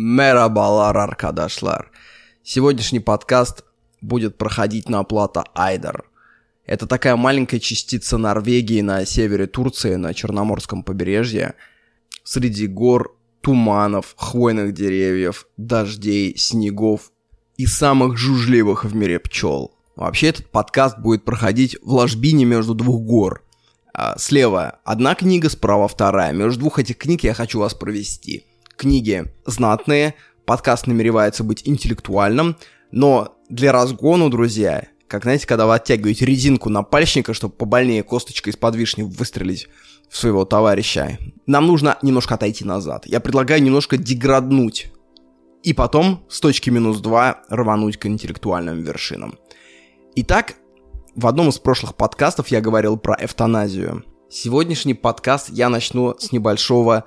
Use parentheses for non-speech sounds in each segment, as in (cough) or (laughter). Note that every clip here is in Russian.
Мерабалар Аркадашлар. Сегодняшний подкаст будет проходить на плато Айдер. Это такая маленькая частица Норвегии на севере Турции, на Черноморском побережье. Среди гор, туманов, хвойных деревьев, дождей, снегов и самых жужливых в мире пчел. Вообще этот подкаст будет проходить в ложбине между двух гор. А, слева одна книга, справа вторая. Между двух этих книг я хочу вас провести. Книги знатные, подкаст намеревается быть интеллектуальным, но для разгону, друзья, как знаете, когда вы оттягиваете резинку на пальчника, чтобы побольнее косточкой из-под вишни выстрелить в своего товарища, нам нужно немножко отойти назад. Я предлагаю немножко деграднуть. И потом с точки минус 2 рвануть к интеллектуальным вершинам. Итак, в одном из прошлых подкастов я говорил про эвтаназию. Сегодняшний подкаст я начну с небольшого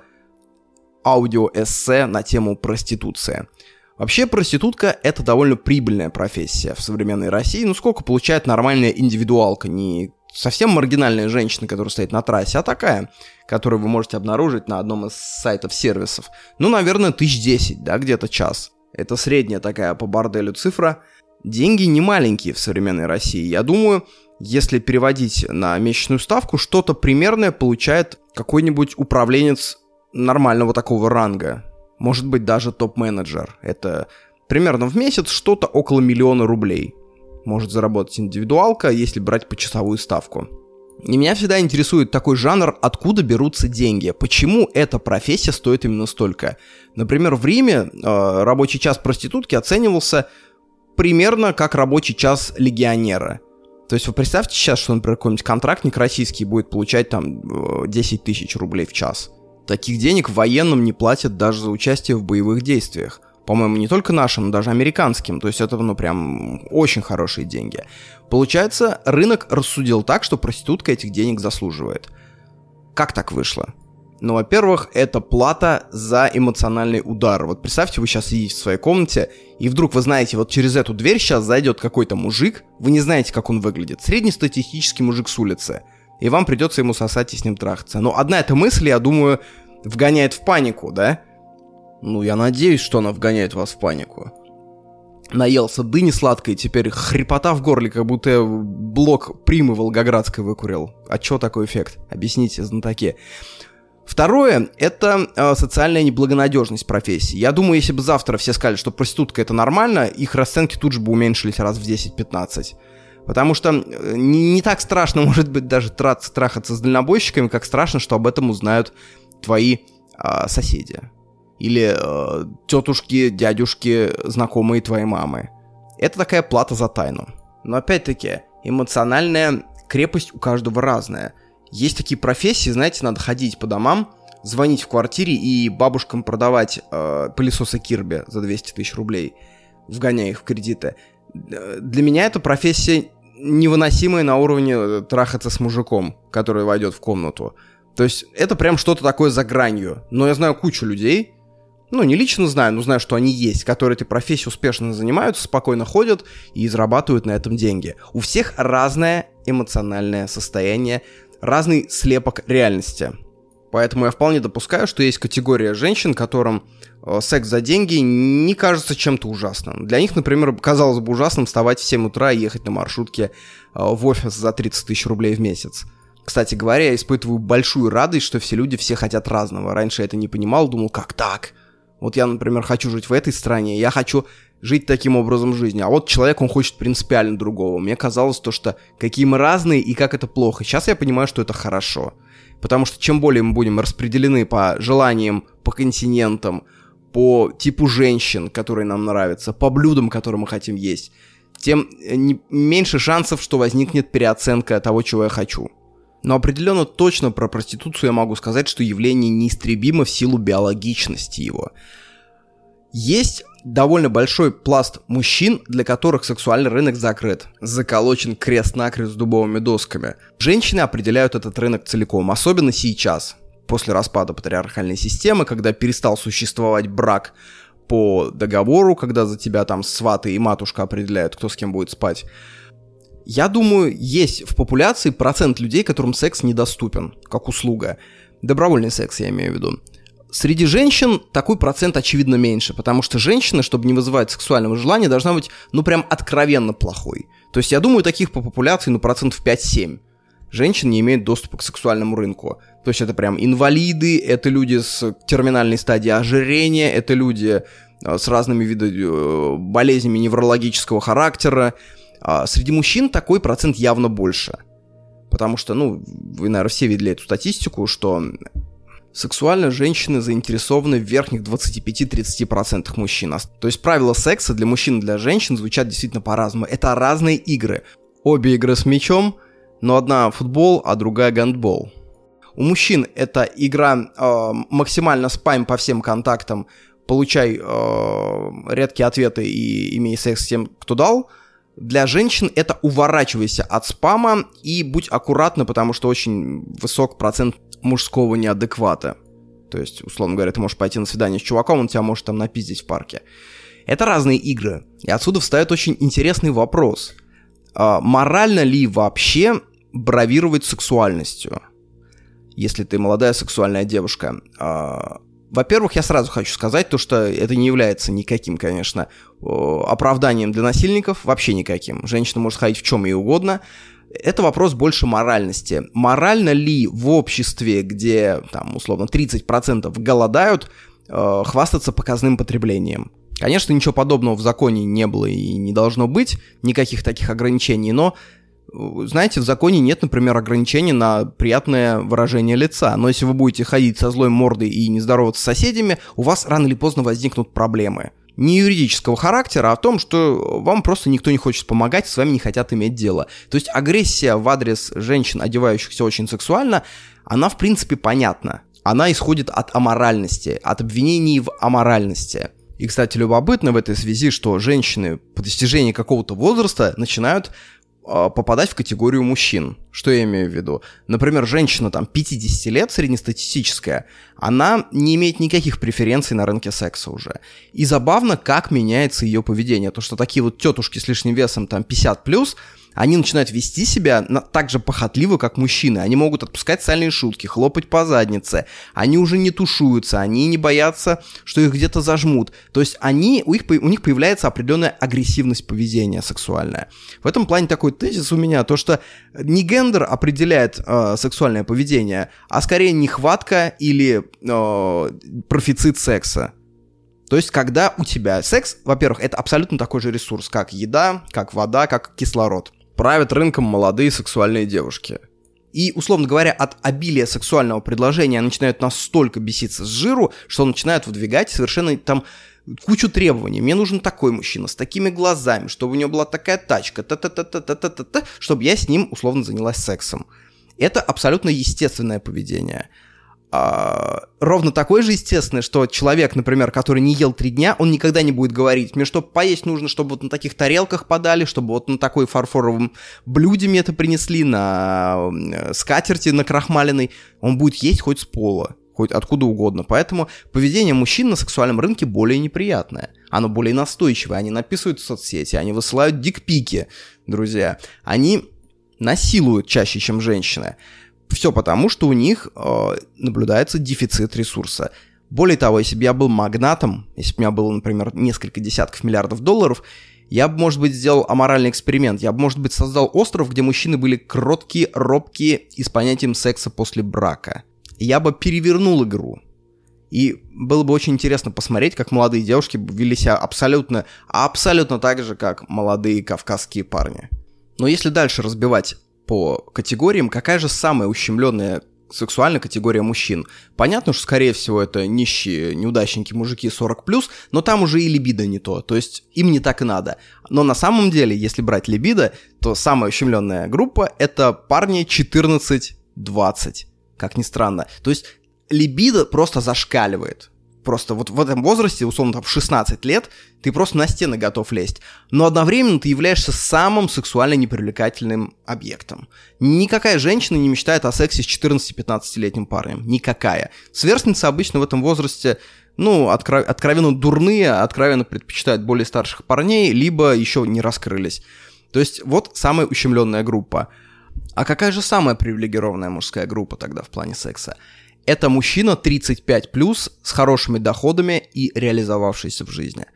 аудиоэссе на тему проституция. Вообще проститутка – это довольно прибыльная профессия в современной России. Ну сколько получает нормальная индивидуалка, не совсем маргинальная женщина, которая стоит на трассе, а такая, которую вы можете обнаружить на одном из сайтов сервисов. Ну, наверное, тысяч десять, да, где-то час. Это средняя такая по борделю цифра. Деньги не маленькие в современной России. Я думаю, если переводить на месячную ставку, что-то примерное получает какой-нибудь управленец нормального такого ранга. Может быть, даже топ-менеджер. Это примерно в месяц что-то около миллиона рублей. Может заработать индивидуалка, если брать почасовую ставку. И меня всегда интересует такой жанр, откуда берутся деньги. Почему эта профессия стоит именно столько? Например, в Риме э, рабочий час проститутки оценивался примерно как рабочий час легионера. То есть вы представьте сейчас, что, например, какой-нибудь контрактник российский будет получать там 10 э, тысяч рублей в час. Таких денег военным не платят даже за участие в боевых действиях. По-моему, не только нашим, но даже американским. То есть это, ну, прям очень хорошие деньги. Получается, рынок рассудил так, что проститутка этих денег заслуживает. Как так вышло? Ну, во-первых, это плата за эмоциональный удар. Вот представьте, вы сейчас сидите в своей комнате, и вдруг вы знаете, вот через эту дверь сейчас зайдет какой-то мужик, вы не знаете, как он выглядит. Среднестатистический мужик с улицы. И вам придется ему сосать и с ним трахаться. Но одна эта мысль, я думаю, вгоняет в панику, да? Ну, я надеюсь, что она вгоняет вас в панику. Наелся дыни сладкой, теперь хрипота в горле, как будто блок примы волгоградской выкурил. А чё такой эффект? Объясните, знатоки. Второе – это э, социальная неблагонадежность профессии. Я думаю, если бы завтра все сказали, что проститутка – это нормально, их расценки тут же бы уменьшились раз в 10-15. Потому что э, не, не так страшно, (laughs) может быть, даже траться, трахаться с дальнобойщиками, как страшно, что об этом узнают твои э, соседи. Или э, тетушки, дядюшки, знакомые твоей мамы. Это такая плата за тайну. Но опять-таки, эмоциональная крепость у каждого разная – есть такие профессии, знаете, надо ходить по домам, звонить в квартире и бабушкам продавать э, пылесосы Кирби за 200 тысяч рублей, вгоняя их в кредиты. Для меня эта профессия невыносимая на уровне э, трахаться с мужиком, который войдет в комнату. То есть это прям что-то такое за гранью. Но я знаю кучу людей, ну, не лично знаю, но знаю, что они есть, которые этой профессией успешно занимаются, спокойно ходят и зарабатывают на этом деньги. У всех разное эмоциональное состояние, разный слепок реальности. Поэтому я вполне допускаю, что есть категория женщин, которым э, секс за деньги не кажется чем-то ужасным. Для них, например, казалось бы ужасным вставать в 7 утра и ехать на маршрутке э, в офис за 30 тысяч рублей в месяц. Кстати говоря, я испытываю большую радость, что все люди все хотят разного. Раньше я это не понимал, думал, как так? Вот я, например, хочу жить в этой стране, я хочу жить таким образом жизни. А вот человек, он хочет принципиально другого. Мне казалось то, что какие мы разные и как это плохо. Сейчас я понимаю, что это хорошо. Потому что чем более мы будем распределены по желаниям, по континентам, по типу женщин, которые нам нравятся, по блюдам, которые мы хотим есть, тем э, меньше шансов, что возникнет переоценка того, чего я хочу. Но определенно точно про проституцию я могу сказать, что явление неистребимо в силу биологичности его. Есть довольно большой пласт мужчин, для которых сексуальный рынок закрыт. Заколочен крест-накрест дубовыми досками. Женщины определяют этот рынок целиком, особенно сейчас, после распада патриархальной системы, когда перестал существовать брак по договору, когда за тебя там сваты и матушка определяют, кто с кем будет спать. Я думаю, есть в популяции процент людей, которым секс недоступен, как услуга. Добровольный секс, я имею в виду Среди женщин такой процент, очевидно, меньше, потому что женщина, чтобы не вызывать сексуального желания, должна быть, ну, прям откровенно плохой. То есть, я думаю, таких по популяции, ну, процентов 5-7 женщин не имеют доступа к сексуальному рынку. То есть это прям инвалиды, это люди с терминальной стадией ожирения, это люди э, с разными видами э, болезнями неврологического характера. А среди мужчин такой процент явно больше. Потому что, ну, вы, наверное, все видели эту статистику, что Сексуально женщины заинтересованы в верхних 25-30% мужчин. То есть правила секса для мужчин и для женщин звучат действительно по-разному. Это разные игры. Обе игры с мячом, но одна футбол, а другая гандбол. У мужчин это игра э, максимально спам по всем контактам, получай э, редкие ответы и имей секс с тем, кто дал. Для женщин это уворачивайся от спама и будь аккуратна, потому что очень высок процент мужского неадеквата. То есть, условно говоря, ты можешь пойти на свидание с чуваком, он тебя может там напиздить в парке. Это разные игры. И отсюда встает очень интересный вопрос. А, морально ли вообще бравировать сексуальностью? Если ты молодая сексуальная девушка. А, во-первых, я сразу хочу сказать то, что это не является никаким, конечно, оправданием для насильников, вообще никаким. Женщина может ходить в чем ей угодно, это вопрос больше моральности. Морально ли в обществе, где, там, условно, 30% голодают, э, хвастаться показным потреблением? Конечно, ничего подобного в законе не было и не должно быть, никаких таких ограничений, но знаете, в законе нет, например, ограничений на приятное выражение лица. Но если вы будете ходить со злой мордой и не здороваться с соседями, у вас рано или поздно возникнут проблемы не юридического характера, а о том, что вам просто никто не хочет помогать, с вами не хотят иметь дело. То есть агрессия в адрес женщин, одевающихся очень сексуально, она в принципе понятна. Она исходит от аморальности, от обвинений в аморальности. И, кстати, любопытно в этой связи, что женщины по достижении какого-то возраста начинают попадать в категорию мужчин. Что я имею в виду? Например, женщина там 50 лет, среднестатистическая, она не имеет никаких преференций на рынке секса уже. И забавно, как меняется ее поведение. То, что такие вот тетушки с лишним весом там 50 плюс, они начинают вести себя на, так же похотливо, как мужчины. Они могут отпускать сальные шутки, хлопать по заднице. Они уже не тушуются, они не боятся, что их где-то зажмут. То есть они, у, их, у них появляется определенная агрессивность поведения сексуальная. В этом плане такой тезис у меня, то что не гендер определяет э, сексуальное поведение, а скорее нехватка или э, профицит секса. То есть, когда у тебя секс, во-первых, это абсолютно такой же ресурс, как еда, как вода, как кислород правят рынком молодые сексуальные девушки. И, условно говоря, от обилия сексуального предложения начинают настолько беситься с жиру, что начинают выдвигать совершенно там кучу требований. Мне нужен такой мужчина с такими глазами, чтобы у него была такая тачка, та-та-та-та-та-та-та, чтобы я с ним условно занялась сексом. Это абсолютно естественное поведение. А, ровно такой же естественное, что человек, например, который не ел три дня, он никогда не будет говорить, мне чтобы поесть нужно, чтобы вот на таких тарелках подали, чтобы вот на такой фарфоровом блюде мне это принесли, на скатерти на крахмаленной. Он будет есть хоть с пола, хоть откуда угодно. Поэтому поведение мужчин на сексуальном рынке более неприятное. Оно более настойчивое. Они написывают в соцсети, они высылают дикпики, друзья. Они насилуют чаще, чем женщины. Все потому, что у них э, наблюдается дефицит ресурса. Более того, если бы я был магнатом, если бы у меня было, например, несколько десятков миллиардов долларов, я бы, может быть, сделал аморальный эксперимент. Я бы, может быть, создал остров, где мужчины были кроткие, робкие и с понятием секса после брака. Я бы перевернул игру. И было бы очень интересно посмотреть, как молодые девушки вели себя абсолютно, абсолютно так же, как молодые кавказские парни. Но если дальше разбивать по категориям, какая же самая ущемленная сексуальная категория мужчин. Понятно, что, скорее всего, это нищие, неудачники, мужики 40+, но там уже и либидо не то, то есть им не так и надо. Но на самом деле, если брать либидо, то самая ущемленная группа — это парни 14-20, как ни странно. То есть либидо просто зашкаливает просто вот в этом возрасте, условно, там, в 16 лет, ты просто на стены готов лезть. Но одновременно ты являешься самым сексуально непривлекательным объектом. Никакая женщина не мечтает о сексе с 14-15-летним парнем. Никакая. Сверстницы обычно в этом возрасте ну, откро- откровенно дурные, откровенно предпочитают более старших парней, либо еще не раскрылись. То есть вот самая ущемленная группа. А какая же самая привилегированная мужская группа тогда в плане секса? Это мужчина 35 плюс с хорошими доходами и реализовавшийся в жизни.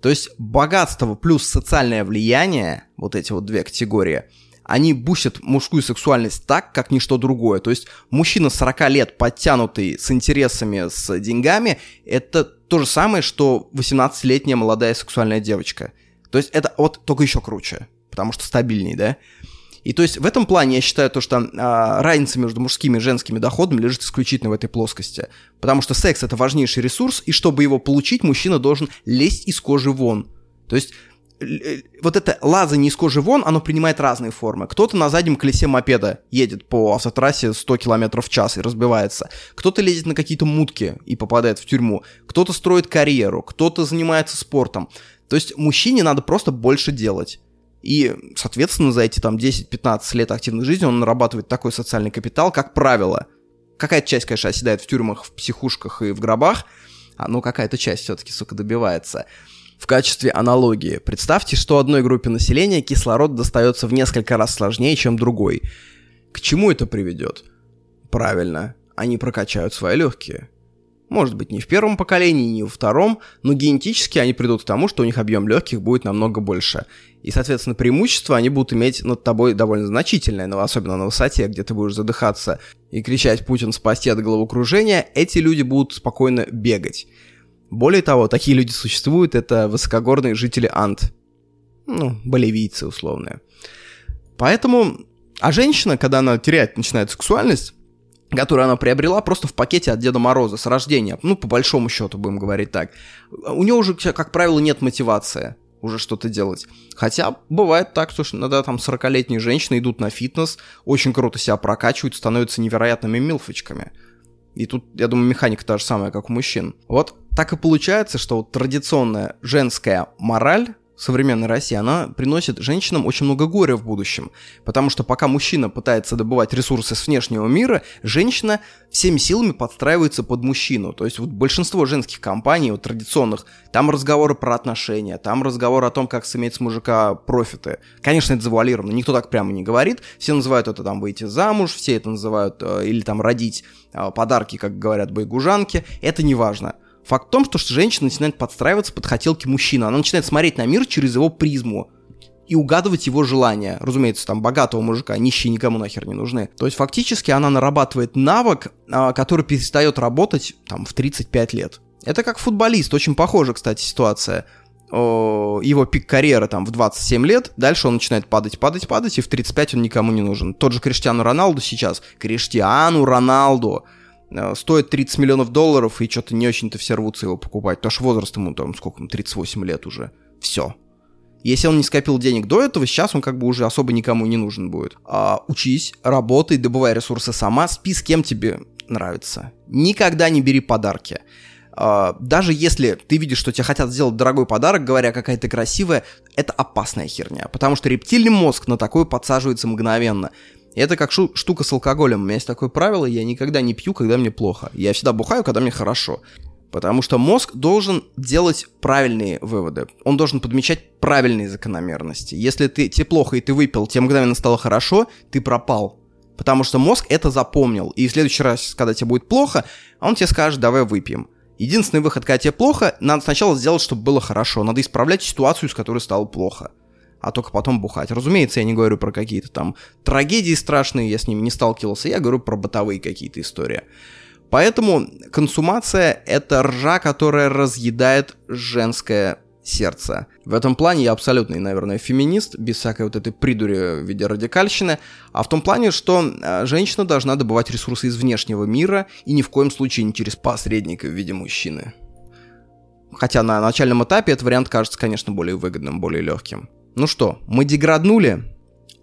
То есть богатство плюс социальное влияние, вот эти вот две категории, они бустят мужскую сексуальность так, как ничто другое. То есть мужчина 40 лет подтянутый с интересами, с деньгами, это то же самое, что 18-летняя молодая сексуальная девочка. То есть это вот только еще круче, потому что стабильней, да? И то есть в этом плане я считаю то, что а, разница между мужскими и женскими доходами лежит исключительно в этой плоскости. Потому что секс это важнейший ресурс, и чтобы его получить, мужчина должен лезть из кожи вон. То есть э, вот это лазание из кожи вон, оно принимает разные формы. Кто-то на заднем колесе мопеда едет по автотрассе 100 км в час и разбивается. Кто-то лезет на какие-то мутки и попадает в тюрьму. Кто-то строит карьеру, кто-то занимается спортом. То есть мужчине надо просто больше делать. И, соответственно, за эти там 10-15 лет активной жизни он нарабатывает такой социальный капитал, как правило. Какая-то часть, конечно, оседает в тюрьмах, в психушках и в гробах, а ну какая-то часть все-таки, сука, добивается. В качестве аналогии, представьте, что одной группе населения кислород достается в несколько раз сложнее, чем другой. К чему это приведет? Правильно, они прокачают свои легкие. Может быть, не в первом поколении, не во втором, но генетически они придут к тому, что у них объем легких будет намного больше. И, соответственно, преимущества они будут иметь над тобой довольно значительное, но особенно на высоте, где ты будешь задыхаться и кричать «Путин, спасти от головокружения», эти люди будут спокойно бегать. Более того, такие люди существуют, это высокогорные жители Ант. Ну, боливийцы условные. Поэтому, а женщина, когда она теряет, начинает сексуальность, которую она приобрела просто в пакете от Деда Мороза с рождения, ну, по большому счету, будем говорить так. У нее уже, как правило, нет мотивации уже что-то делать. Хотя бывает так, что иногда там 40-летние женщины идут на фитнес, очень круто себя прокачивают, становятся невероятными милфочками. И тут, я думаю, механика та же самая, как у мужчин. Вот так и получается, что вот традиционная женская мораль современной России, она приносит женщинам очень много горя в будущем. Потому что пока мужчина пытается добывать ресурсы с внешнего мира, женщина всеми силами подстраивается под мужчину. То есть вот большинство женских компаний, вот традиционных, там разговоры про отношения, там разговоры о том, как сыметь с мужика профиты. Конечно, это завуалировано, никто так прямо не говорит. Все называют это там выйти замуж, все это называют э, или там родить э, подарки, как говорят байгужанки. Это не важно. Факт в том, что женщина начинает подстраиваться под хотелки мужчины. Она начинает смотреть на мир через его призму и угадывать его желания. Разумеется, там богатого мужика, нищие никому нахер не нужны. То есть фактически она нарабатывает навык, а, который перестает работать там в 35 лет. Это как футболист, очень похожа, кстати, ситуация. Его пик карьеры там в 27 лет, дальше он начинает падать, падать, падать, и в 35 он никому не нужен. Тот же Криштиану Роналду сейчас. Криштиану Роналду стоит 30 миллионов долларов, и что-то не очень-то все рвутся его покупать. Потому что возраст ему там сколько, 38 лет уже. Все. Если он не скопил денег до этого, сейчас он как бы уже особо никому не нужен будет. А, учись, работай, добывай ресурсы сама, спи с кем тебе нравится. Никогда не бери подарки. А, даже если ты видишь, что тебе хотят сделать дорогой подарок, говоря, какая то красивая, это опасная херня. Потому что рептильный мозг на такое подсаживается мгновенно. Это как шу- штука с алкоголем. У меня есть такое правило, я никогда не пью, когда мне плохо. Я всегда бухаю, когда мне хорошо. Потому что мозг должен делать правильные выводы. Он должен подмечать правильные закономерности. Если ты, тебе плохо и ты выпил, тебе мгновенно стало хорошо, ты пропал. Потому что мозг это запомнил. И в следующий раз, когда тебе будет плохо, он тебе скажет, давай выпьем. Единственный выход, когда тебе плохо, надо сначала сделать, чтобы было хорошо. Надо исправлять ситуацию, с которой стало плохо а только потом бухать. Разумеется, я не говорю про какие-то там трагедии страшные, я с ними не сталкивался, я говорю про бытовые какие-то истории. Поэтому консумация — это ржа, которая разъедает женское сердце. В этом плане я абсолютный, наверное, феминист, без всякой вот этой придури в виде радикальщины, а в том плане, что э, женщина должна добывать ресурсы из внешнего мира и ни в коем случае не через посредника в виде мужчины. Хотя на начальном этапе этот вариант кажется, конечно, более выгодным, более легким. Ну что, мы деграднули?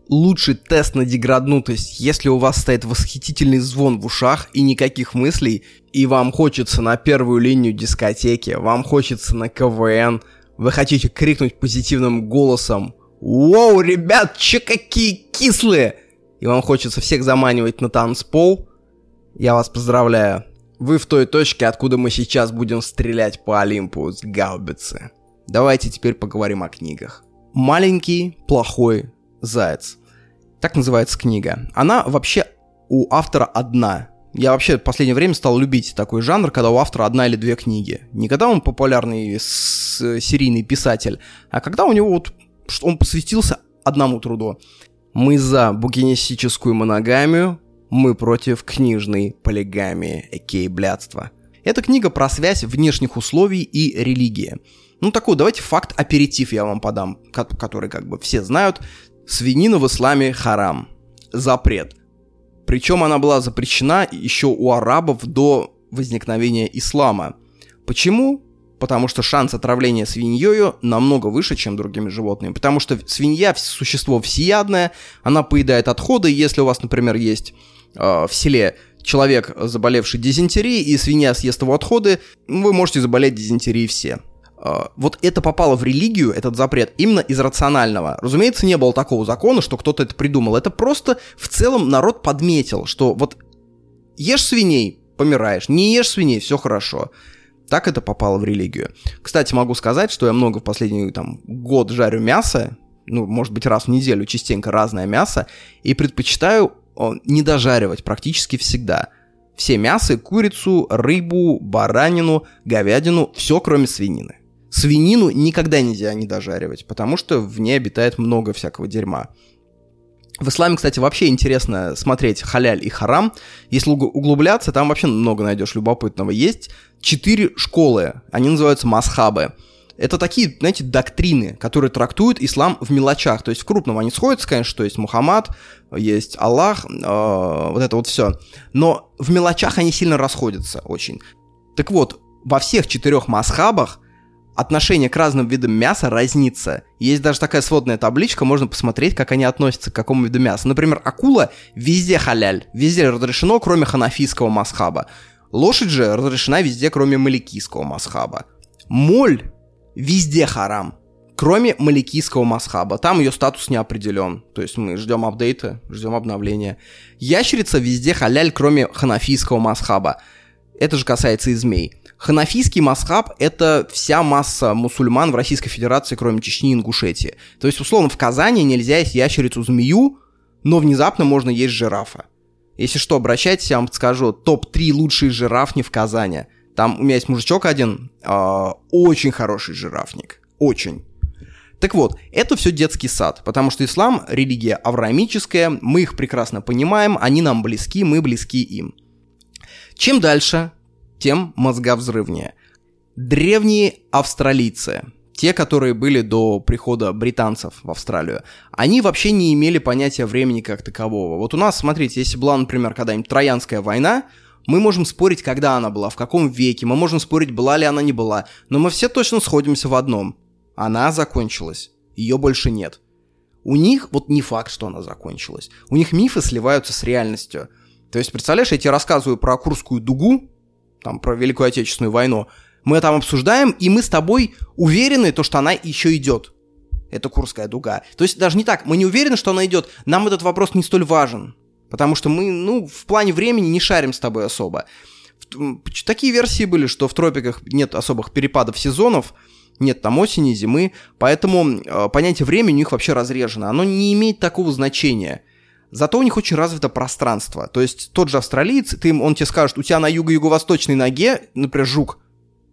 Лучший тест на деграднутость, если у вас стоит восхитительный звон в ушах и никаких мыслей, и вам хочется на первую линию дискотеки, вам хочется на КВН, вы хотите крикнуть позитивным голосом «Воу, ребят, че какие кислые!» и вам хочется всех заманивать на танцпол, я вас поздравляю. Вы в той точке, откуда мы сейчас будем стрелять по Олимпу с гаубицы. Давайте теперь поговорим о книгах. «Маленький плохой заяц». Так называется книга. Она вообще у автора одна. Я вообще в последнее время стал любить такой жанр, когда у автора одна или две книги. Не когда он популярный серийный писатель, а когда у него вот он посвятился одному труду. Мы за букинистическую моногамию, мы против книжной полигамии, экей блядства. Это книга про связь внешних условий и религии. Ну такой, давайте факт аперитив я вам подам, который как бы все знают. Свинина в исламе харам. Запрет. Причем она была запрещена еще у арабов до возникновения ислама. Почему? Потому что шанс отравления свиньей намного выше, чем другими животными. Потому что свинья – существо всеядное, она поедает отходы. Если у вас, например, есть э, в селе человек, заболевший дизентерией, и свинья съест его отходы, вы можете заболеть дизентерией все. А, вот это попало в религию, этот запрет, именно из рационального. Разумеется, не было такого закона, что кто-то это придумал. Это просто в целом народ подметил, что вот ешь свиней, помираешь, не ешь свиней, все хорошо. Так это попало в религию. Кстати, могу сказать, что я много в последний там, год жарю мясо, ну, может быть, раз в неделю частенько разное мясо, и предпочитаю не дожаривать практически всегда. Все мясо, курицу, рыбу, баранину, говядину, все кроме свинины. Свинину никогда нельзя не дожаривать, потому что в ней обитает много всякого дерьма. В исламе, кстати, вообще интересно смотреть халяль и харам. Если углубляться, там вообще много найдешь любопытного. Есть четыре школы, они называются масхабы. Это такие, знаете, доктрины, которые трактуют ислам в мелочах. То есть в крупном они сходятся, конечно, что есть Мухаммад, есть Аллах, э, вот это вот все. Но в мелочах они сильно расходятся очень. Так вот, во всех четырех масхабах отношение к разным видам мяса разнится. Есть даже такая сводная табличка, можно посмотреть, как они относятся к какому виду мяса. Например, акула везде халяль, везде разрешено, кроме ханафийского масхаба. Лошадь же разрешена везде, кроме маликийского масхаба. Моль везде харам, кроме маликийского масхаба. Там ее статус не определен. То есть мы ждем апдейта, ждем обновления. Ящерица везде халяль, кроме ханафийского масхаба. Это же касается и змей. Ханафийский масхаб — это вся масса мусульман в Российской Федерации, кроме Чечни и Ингушетии. То есть, условно, в Казани нельзя есть ящерицу-змею, но внезапно можно есть жирафа. Если что, обращайтесь, я вам скажу, топ-3 лучшие жирафни в Казани. Там у меня есть мужичок один, э, очень хороший жирафник. Очень. Так вот, это все детский сад, потому что ислам — религия авраамическая, мы их прекрасно понимаем, они нам близки, мы близки им. Чем дальше, тем мозговзрывнее. Древние австралийцы, те, которые были до прихода британцев в Австралию, они вообще не имели понятия времени как такового. Вот у нас, смотрите, если была, например, когда-нибудь Троянская война, мы можем спорить, когда она была, в каком веке, мы можем спорить, была ли она, не была, но мы все точно сходимся в одном. Она закончилась, ее больше нет. У них вот не факт, что она закончилась. У них мифы сливаются с реальностью. То есть, представляешь, я тебе рассказываю про Курскую дугу, там, про Великую Отечественную войну, мы там обсуждаем, и мы с тобой уверены, то, что она еще идет. Это Курская дуга. То есть даже не так, мы не уверены, что она идет, нам этот вопрос не столь важен. Потому что мы, ну, в плане времени не шарим с тобой особо. Такие версии были, что в тропиках нет особых перепадов сезонов, нет там осени, зимы, поэтому э, понятие времени у них вообще разрежено. Оно не имеет такого значения. Зато у них очень развито пространство. То есть тот же австралиец, ты, он тебе скажет, у тебя на юго-юго-восточной ноге, например, жук,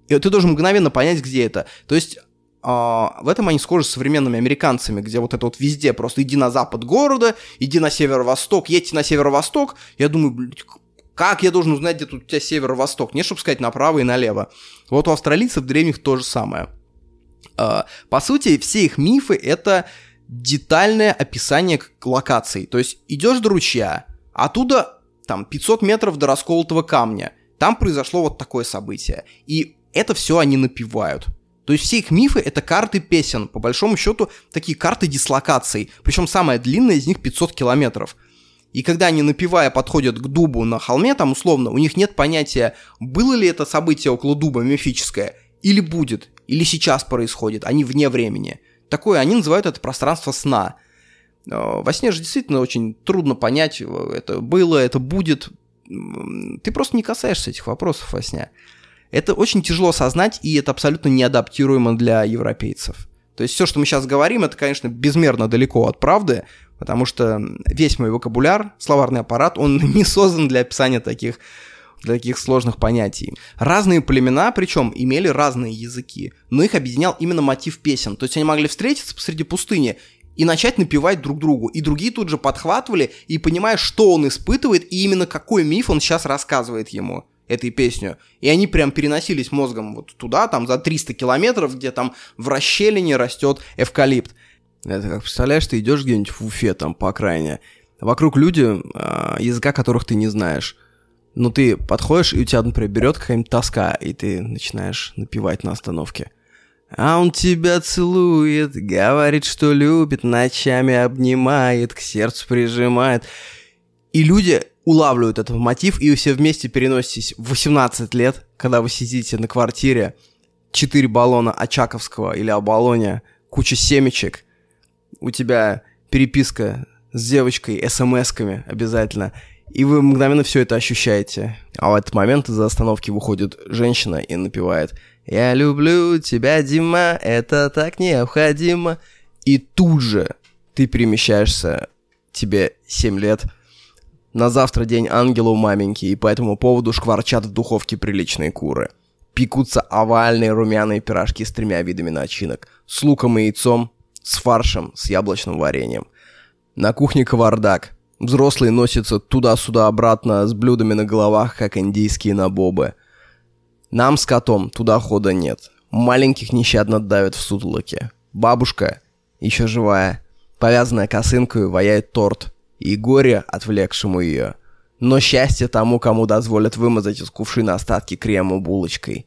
и ты должен мгновенно понять, где это. То есть а, в этом они схожи с современными американцами, где вот это вот везде просто иди на запад города, иди на северо-восток, едьте на северо-восток. Я думаю, как я должен узнать, где тут у тебя северо-восток? Не, чтобы сказать направо и налево. Вот у австралийцев древних то же самое. А, по сути, все их мифы — это детальное описание локаций. То есть идешь до ручья, оттуда там 500 метров до расколотого камня. Там произошло вот такое событие. И это все они напивают. То есть все их мифы это карты песен. По большому счету, такие карты дислокаций. Причем самая длинная из них 500 километров. И когда они, напивая, подходят к дубу на холме, там условно, у них нет понятия, было ли это событие около дуба мифическое, или будет, или сейчас происходит, они вне времени такое, они называют это пространство сна. Э, во сне же действительно очень трудно понять, э, это было, это будет. Ты просто не касаешься этих вопросов во сне. Это очень тяжело осознать, и это абсолютно неадаптируемо для европейцев. То есть все, что мы сейчас говорим, это, конечно, безмерно далеко от правды, Потому что весь мой вокабуляр, словарный аппарат, он (laughs) не создан для описания таких для таких сложных понятий. Разные племена, причем, имели разные языки, но их объединял именно мотив песен. То есть они могли встретиться посреди пустыни и начать напевать друг другу. И другие тут же подхватывали и понимая, что он испытывает, и именно какой миф он сейчас рассказывает ему этой песню. И они прям переносились мозгом вот туда, там за 300 километров, где там в расщелине растет эвкалипт. Это как представляешь, ты идешь где-нибудь в Уфе, там, по окраине, вокруг люди, э, языка которых ты не знаешь. Но ты подходишь, и у тебя, например, берет какая-нибудь тоска, и ты начинаешь напевать на остановке. А он тебя целует, говорит, что любит, ночами обнимает, к сердцу прижимает. И люди улавливают этот мотив, и все вместе переноситесь в 18 лет, когда вы сидите на квартире, 4 баллона Очаковского или Оболоня, куча семечек, у тебя переписка с девочкой, смс-ками обязательно, и вы мгновенно все это ощущаете. А в этот момент из-за остановки выходит женщина и напевает «Я люблю тебя, Дима, это так необходимо». И тут же ты перемещаешься, тебе 7 лет, на завтра день ангела у маменьки, и по этому поводу шкварчат в духовке приличные куры. Пекутся овальные румяные пирожки с тремя видами начинок. С луком и яйцом, с фаршем, с яблочным вареньем. На кухне кавардак. Взрослые носятся туда-сюда обратно с блюдами на головах, как индийские набобы. Нам с котом туда хода нет. Маленьких нещадно давят в сутолоке. Бабушка, еще живая, повязанная косынкой, ваяет торт. И горе, отвлекшему ее. Но счастье тому, кому дозволят вымазать из кувшина остатки крема булочкой.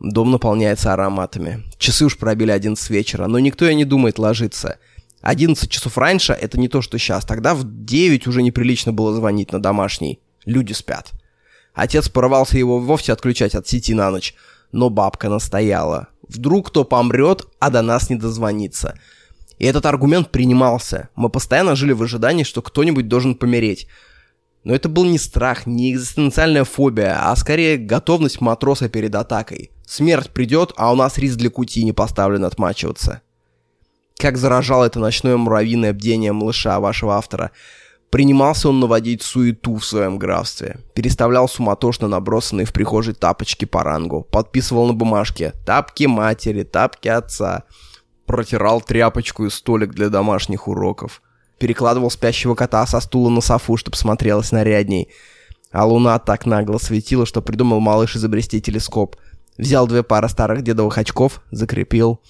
Дом наполняется ароматами. Часы уж пробили 11 вечера, но никто и не думает ложиться. 11 часов раньше — это не то, что сейчас. Тогда в 9 уже неприлично было звонить на домашний. Люди спят. Отец порывался его вовсе отключать от сети на ночь, но бабка настояла. Вдруг кто помрет, а до нас не дозвонится. И этот аргумент принимался. Мы постоянно жили в ожидании, что кто-нибудь должен помереть. Но это был не страх, не экзистенциальная фобия, а скорее готовность матроса перед атакой. Смерть придет, а у нас риск для кути не поставлен отмачиваться. Как заражало это ночное муравьиное бдение малыша вашего автора. Принимался он наводить суету в своем графстве. Переставлял суматошно набросанные в прихожей тапочки по рангу. Подписывал на бумажке «Тапки матери», «Тапки отца». Протирал тряпочку и столик для домашних уроков перекладывал спящего кота со стула на софу, чтобы смотрелось нарядней. А луна так нагло светила, что придумал малыш изобрести телескоп. Взял две пары старых дедовых очков, закрепил.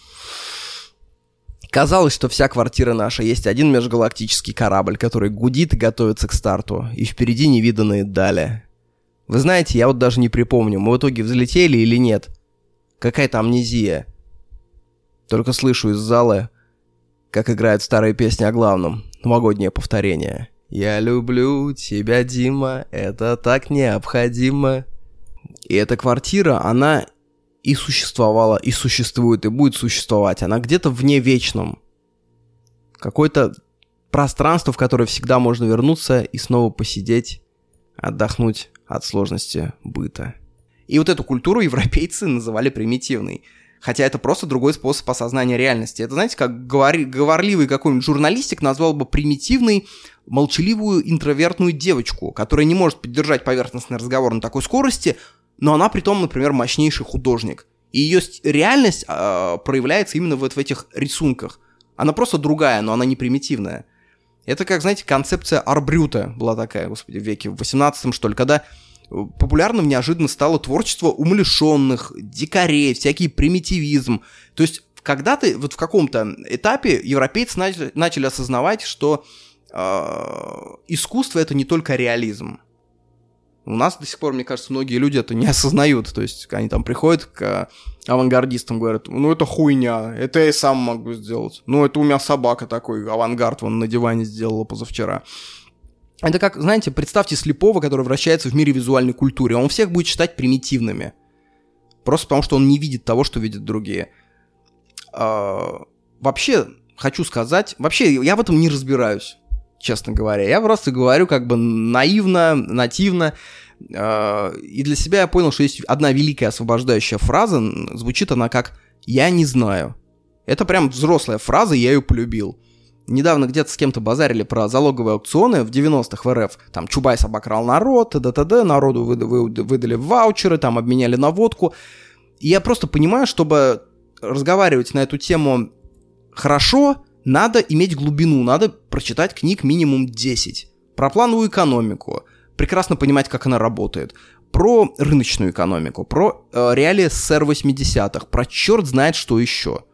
Казалось, что вся квартира наша есть один межгалактический корабль, который гудит и готовится к старту, и впереди невиданные дали. Вы знаете, я вот даже не припомню, мы в итоге взлетели или нет. Какая-то амнезия. Только слышу из зала, как играют старые песни о главном новогоднее повторение. «Я люблю тебя, Дима, это так необходимо». И эта квартира, она и существовала, и существует, и будет существовать. Она где-то вне вечном. Какое-то пространство, в которое всегда можно вернуться и снова посидеть, отдохнуть от сложности быта. И вот эту культуру европейцы называли примитивной – хотя это просто другой способ осознания реальности. Это, знаете, как говори, говорливый какой-нибудь журналистик назвал бы примитивной молчаливую интровертную девочку, которая не может поддержать поверхностный разговор на такой скорости, но она при том, например, мощнейший художник. И ее реальность э, проявляется именно вот в этих рисунках. Она просто другая, но она не примитивная. Это как, знаете, концепция Арбрюта была такая, господи, в веке в 18 что ли, когда популярным неожиданно стало творчество умалишенных, дикарей, всякий примитивизм. То есть когда-то, вот в каком-то этапе европейцы начали, начали осознавать, что э, искусство это не только реализм. У нас до сих пор, мне кажется, многие люди это не осознают. То есть они там приходят к авангардистам, говорят, ну это хуйня, это я и сам могу сделать. Ну это у меня собака такой, авангард вон на диване сделала позавчера. Это как, знаете, представьте слепого, который вращается в мире визуальной культуры. Он всех будет считать примитивными. Просто потому, что он не видит того, что видят другие. А, вообще, хочу сказать, вообще, я в этом не разбираюсь, честно говоря. Я просто говорю как бы наивно, нативно. А, и для себя я понял, что есть одна великая освобождающая фраза. Звучит она как «я не знаю». Это прям взрослая фраза, я ее полюбил. недавно где-то с кем-то базарили про залоговые аукционы в 90-х в РФ. Там Чубайс обокрал народ, т.д. народу выдали ваучеры, там обменяли на водку. И я просто понимаю, чтобы разговаривать на эту тему хорошо, надо иметь глубину, надо прочитать книг минимум 10. Про плановую экономику, прекрасно понимать, как она работает. Про рыночную экономику, про э, реалии СССР 80-х, про черт знает что еще.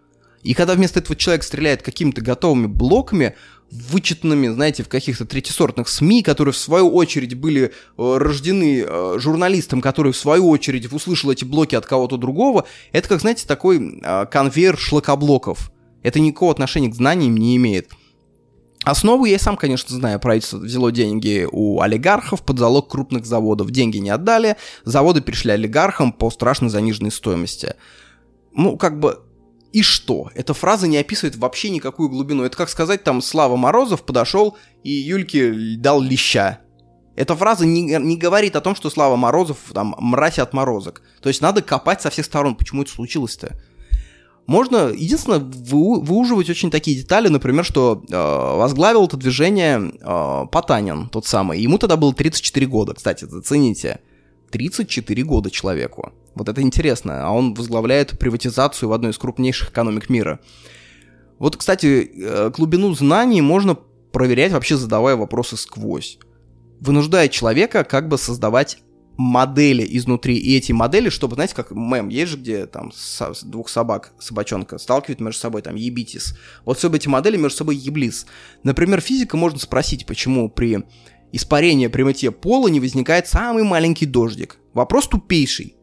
И когда вместо этого человек стреляет какими-то готовыми блоками, вычитанными, знаете, в каких-то третисортных СМИ, которые в свою очередь были э, рождены э, журналистом, который в свою очередь услышал эти блоки от кого-то другого, это как, знаете, такой э, конвейер шлакоблоков. Это никакого отношения к знаниям не имеет. Основу я сам, конечно, знаю. Правительство взяло деньги у олигархов под залог крупных заводов. Деньги не отдали, заводы перешли олигархам по страшно заниженной стоимости. Ну, как бы и что? Эта фраза не описывает вообще никакую глубину. Это как сказать, там, Слава Морозов подошел и Юльке дал леща. Эта фраза не, не говорит о том, что Слава Морозов там мразь от морозок. То есть надо копать со всех сторон, почему это случилось-то. Можно, единственное, вы, выуживать очень такие детали, например, что э, возглавил это движение э, Потанин, тот самый. Ему тогда было 34 года, кстати, зацените. 34 года человеку. Вот это интересно. А он возглавляет приватизацию в одной из крупнейших экономик мира. Вот, кстати, э, глубину знаний можно проверять вообще задавая вопросы сквозь. Вынуждая человека как бы создавать модели изнутри. И эти модели, чтобы, знаете, как мем, есть же, где там двух собак, собачонка, сталкивают между собой, там, ебитис. Вот чтобы эти модели между собой еблис. Например, физика можно спросить, почему при испарении прямоте пола не возникает самый маленький дождик. Вопрос тупейший.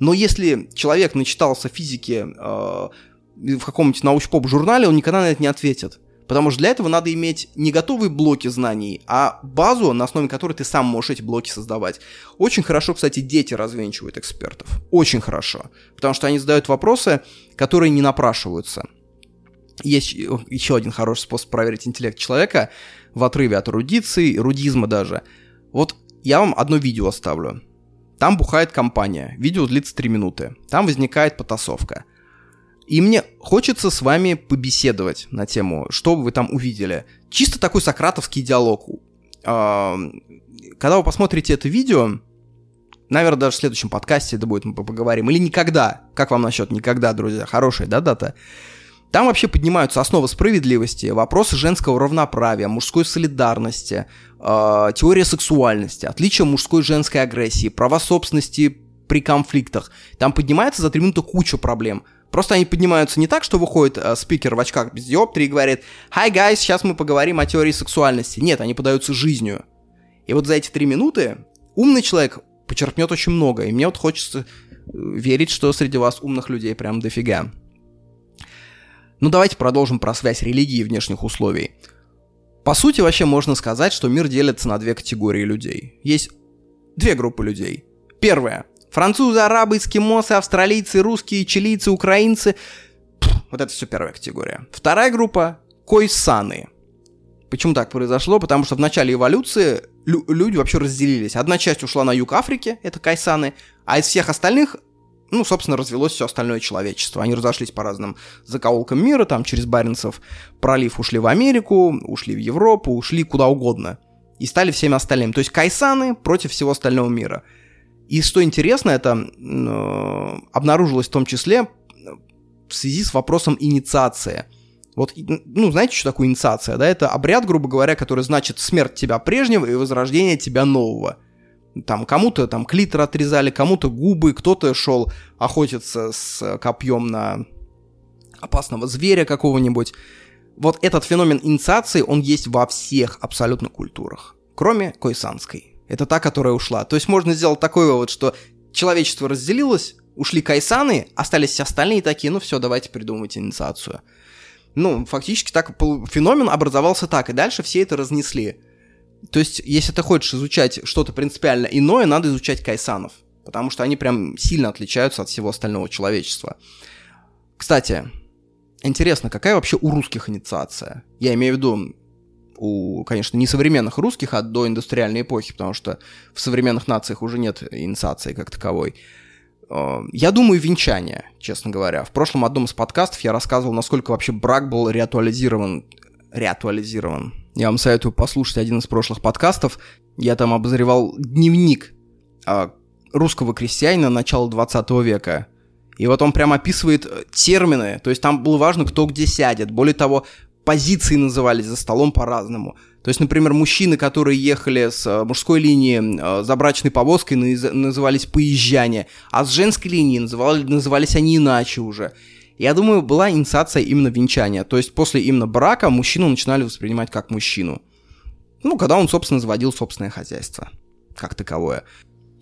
Но если человек начитался физики э, в каком-нибудь научпоп журнале, он никогда на это не ответит. Потому что для этого надо иметь не готовые блоки знаний, а базу, на основе которой ты сам можешь эти блоки создавать. Очень хорошо, кстати, дети развенчивают экспертов. Очень хорошо. Потому что они задают вопросы, которые не напрашиваются. Есть еще один хороший способ проверить интеллект человека в отрыве от эрудиции, эрудизма даже. Вот я вам одно видео оставлю. Там бухает компания. Видео длится 3 минуты. Там возникает потасовка. И мне хочется с вами побеседовать на тему, что вы там увидели. Чисто такой сократовский диалог. А, когда вы посмотрите это видео, наверное, даже в следующем подкасте это будет, мы поговорим. Или никогда. Как вам насчет никогда, друзья? Хорошая, да, дата? Там вообще поднимаются основы справедливости, вопросы женского равноправия, мужской солидарности, э, теория сексуальности, отличие мужской и женской агрессии, права собственности при конфликтах. Там поднимается за три минуты куча проблем. Просто они поднимаются не так, что выходит э, спикер в очках без диоптрии и говорит «Hi, guys, сейчас мы поговорим о теории сексуальности». Нет, они подаются жизнью. И вот за эти три минуты умный человек почерпнет очень много. И мне вот хочется э, верить, что среди вас умных людей прям дофига. Ну давайте продолжим про связь религии и внешних условий. По сути, вообще можно сказать, что мир делится на две категории людей. Есть две группы людей. Первая. Французы, арабы, эскимосы, австралийцы, русские, чилийцы, украинцы. Пфф, вот это все первая категория. Вторая группа – койсаны. Почему так произошло? Потому что в начале эволюции лю- люди вообще разделились. Одна часть ушла на юг Африки, это кайсаны, а из всех остальных ну, собственно, развелось все остальное человечество. Они разошлись по разным закоулкам мира, там через Баренцев пролив ушли в Америку, ушли в Европу, ушли куда угодно. И стали всеми остальными. То есть кайсаны против всего остального мира. И что интересно, это э, обнаружилось в том числе в связи с вопросом инициации. Вот, ну, знаете, что такое инициация, да? Это обряд, грубо говоря, который значит смерть тебя прежнего и возрождение тебя нового. Там кому-то там клитор отрезали, кому-то губы, кто-то шел охотиться с копьем на опасного зверя какого-нибудь. Вот этот феномен инициации, он есть во всех абсолютно культурах, кроме койсанской. Это та, которая ушла. То есть можно сделать такой вывод, что человечество разделилось, ушли кайсаны, остались все остальные такие, ну все, давайте придумывать инициацию. Ну, фактически так феномен образовался так, и дальше все это разнесли. То есть, если ты хочешь изучать что-то принципиально иное, надо изучать кайсанов, потому что они прям сильно отличаются от всего остального человечества. Кстати, интересно, какая вообще у русских инициация? Я имею в виду у, конечно, не современных русских, а до индустриальной эпохи, потому что в современных нациях уже нет инициации как таковой. Э, я думаю, венчание, честно говоря. В прошлом одном из подкастов я рассказывал, насколько вообще брак был реактуализирован реактуализирован. Я вам советую послушать один из прошлых подкастов. Я там обозревал дневник а, русского крестьянина начала 20 века. И вот он прям описывает э, термины, то есть там было важно, кто где сядет. Более того, позиции назывались за столом по-разному. То есть, например, мужчины, которые ехали с э, мужской линии э, за брачной повозкой, назывались поезжане, а с женской линии называли, назывались они иначе уже. Я думаю, была инициация именно венчания. То есть после именно брака мужчину начинали воспринимать как мужчину. Ну, когда он, собственно, заводил собственное хозяйство. Как таковое.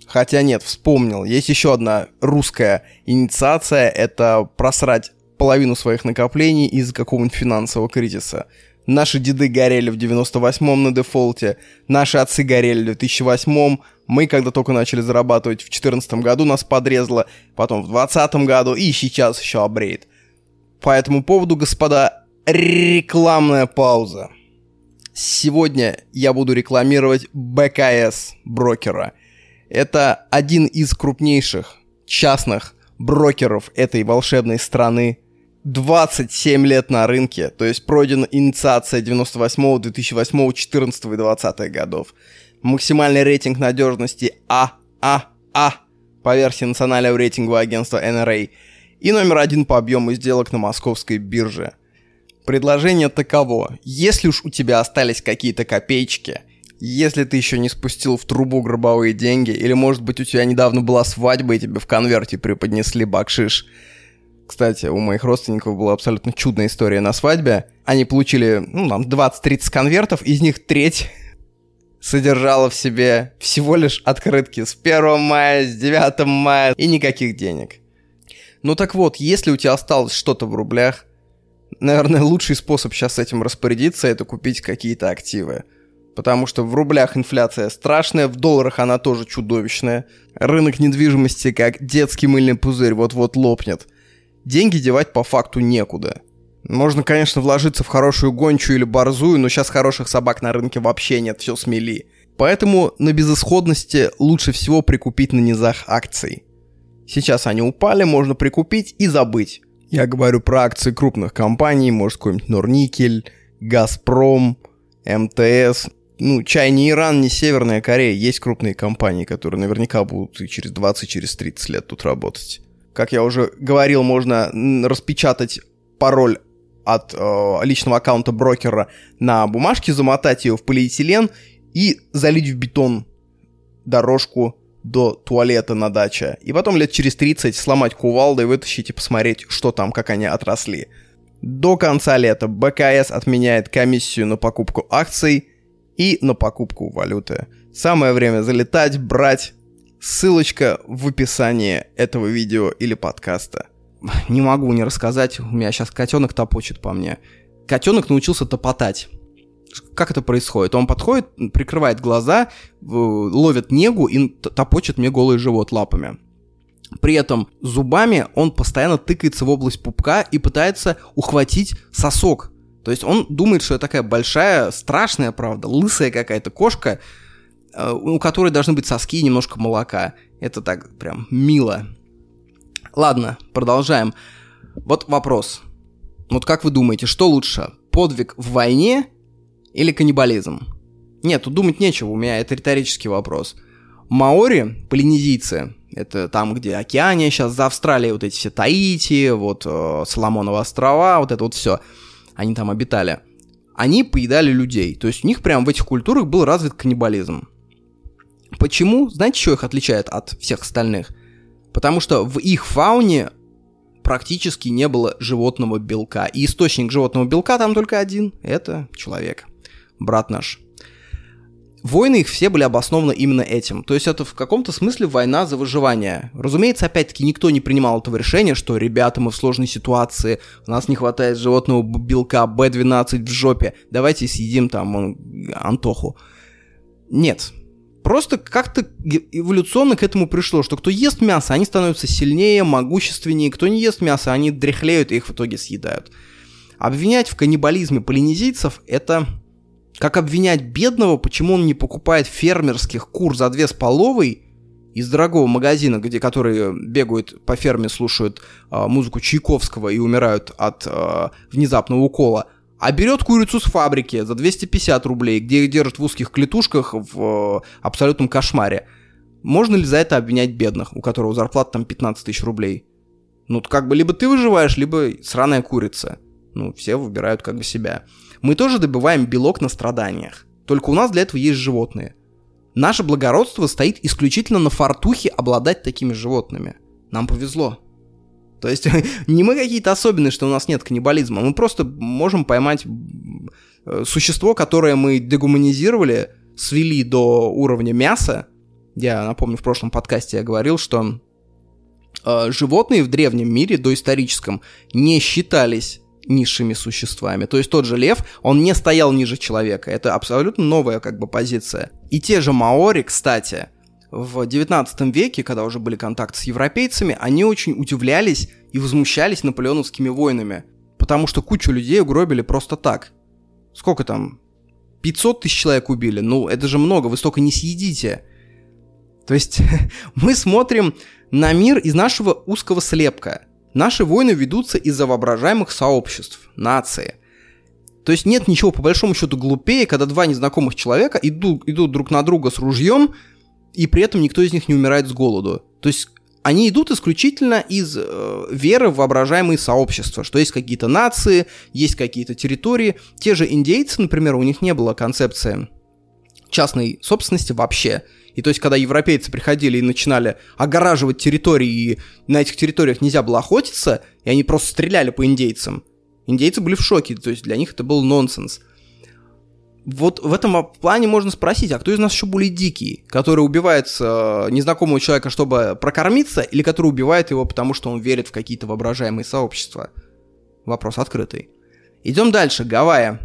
Хотя нет, вспомнил. Есть еще одна русская инициация. Это просрать половину своих накоплений из какого-нибудь финансового кризиса. Наши деды горели в 98-м на дефолте, наши отцы горели в 2008-м, мы когда только начали зарабатывать в 2014 году нас подрезало, потом в 2020 году и сейчас еще обреет. По этому поводу, господа, рекламная пауза. Сегодня я буду рекламировать БКС брокера. Это один из крупнейших частных брокеров этой волшебной страны. 27 лет на рынке, то есть пройдена инициация 98, 2008, 2014 и 2020 годов. Максимальный рейтинг надежности ААА по версии национального рейтингового агентства NRA и номер один по объему сделок на московской бирже. Предложение таково. Если уж у тебя остались какие-то копеечки, если ты еще не спустил в трубу гробовые деньги, или может быть у тебя недавно была свадьба и тебе в конверте преподнесли бакшиш, кстати, у моих родственников была абсолютно чудная история на свадьбе. Они получили, ну, там, 20-30 конвертов, из них треть содержала в себе всего лишь открытки с 1 мая, с 9 мая и никаких денег. Ну так вот, если у тебя осталось что-то в рублях, наверное, лучший способ сейчас с этим распорядиться – это купить какие-то активы. Потому что в рублях инфляция страшная, в долларах она тоже чудовищная. Рынок недвижимости, как детский мыльный пузырь, вот-вот лопнет. Деньги девать по факту некуда. Можно, конечно, вложиться в хорошую гончую или борзую, но сейчас хороших собак на рынке вообще нет, все смели. Поэтому на безысходности лучше всего прикупить на низах акций. Сейчас они упали, можно прикупить и забыть. Я говорю про акции крупных компаний, может какой-нибудь Норникель, Газпром, МТС. Ну, чай не Иран, не Северная Корея. Есть крупные компании, которые наверняка будут и через 20, через 30 лет тут работать. Как я уже говорил, можно распечатать пароль от э, личного аккаунта брокера на бумажке, замотать ее в полиэтилен и залить в бетон дорожку до туалета на даче. И потом лет через 30 сломать кувалдой, вытащить и посмотреть, что там, как они отросли. До конца лета БКС отменяет комиссию на покупку акций и на покупку валюты. Самое время залетать, брать. Ссылочка в описании этого видео или подкаста. Не могу не рассказать, у меня сейчас котенок топочет по мне. Котенок научился топотать как это происходит? Он подходит, прикрывает глаза, ловит негу и топочет мне голый живот лапами. При этом зубами он постоянно тыкается в область пупка и пытается ухватить сосок. То есть он думает, что это такая большая, страшная, правда, лысая какая-то кошка, у которой должны быть соски и немножко молока. Это так прям мило. Ладно, продолжаем. Вот вопрос. Вот как вы думаете, что лучше? Подвиг в войне или каннибализм? Нет, тут думать нечего, у меня это риторический вопрос. Маори, полинезийцы, это там, где Океания сейчас, за Австралией вот эти все Таити, вот э, Соломоновы острова, вот это вот все, они там обитали. Они поедали людей, то есть у них прям в этих культурах был развит каннибализм. Почему? Знаете, что их отличает от всех остальных? Потому что в их фауне практически не было животного белка. И источник животного белка там только один – это человек брат наш. Войны их все были обоснованы именно этим. То есть это в каком-то смысле война за выживание. Разумеется, опять-таки, никто не принимал этого решения, что ребята, мы в сложной ситуации, у нас не хватает животного белка B12 в жопе, давайте съедим там Антоху. Нет. Просто как-то эволюционно к этому пришло, что кто ест мясо, они становятся сильнее, могущественнее, кто не ест мясо, они дряхлеют и их в итоге съедают. Обвинять в каннибализме полинезийцев – это как обвинять бедного, почему он не покупает фермерских кур за две с половой из дорогого магазина, где которые бегают по ферме, слушают э, музыку Чайковского и умирают от э, внезапного укола, а берет курицу с фабрики за 250 рублей, где их держат в узких клетушках в э, абсолютном кошмаре. Можно ли за это обвинять бедных, у которого зарплата там 15 тысяч рублей? Ну, как бы либо ты выживаешь, либо сраная курица. Ну, все выбирают как бы себя. Мы тоже добываем белок на страданиях. Только у нас для этого есть животные. Наше благородство стоит исключительно на фартухе обладать такими животными. Нам повезло. То есть (laughs) не мы какие-то особенные, что у нас нет каннибализма. Мы просто можем поймать э, существо, которое мы дегуманизировали, свели до уровня мяса. Я напомню, в прошлом подкасте я говорил, что э, животные в древнем мире, доисторическом, не считались низшими существами. То есть тот же лев, он не стоял ниже человека. Это абсолютно новая как бы позиция. И те же маори, кстати, в 19 веке, когда уже были контакты с европейцами, они очень удивлялись и возмущались наполеоновскими войнами, потому что кучу людей угробили просто так. Сколько там? 500 тысяч человек убили. Ну, это же много, вы столько не съедите. То есть (laughs) мы смотрим на мир из нашего узкого слепка. Наши войны ведутся из-за воображаемых сообществ, нации. То есть нет ничего по большому счету глупее, когда два незнакомых человека идут, идут друг на друга с ружьем, и при этом никто из них не умирает с голоду. То есть они идут исключительно из э, веры в воображаемые сообщества, что есть какие-то нации, есть какие-то территории. Те же индейцы, например, у них не было концепции частной собственности вообще. И то есть, когда европейцы приходили и начинали огораживать территории, и на этих территориях нельзя было охотиться, и они просто стреляли по индейцам, индейцы были в шоке, то есть для них это был нонсенс вот в этом плане можно спросить, а кто из нас еще более дикий, который убивает э, незнакомого человека, чтобы прокормиться, или который убивает его, потому что он верит в какие-то воображаемые сообщества? Вопрос открытый. Идем дальше. Гавайи.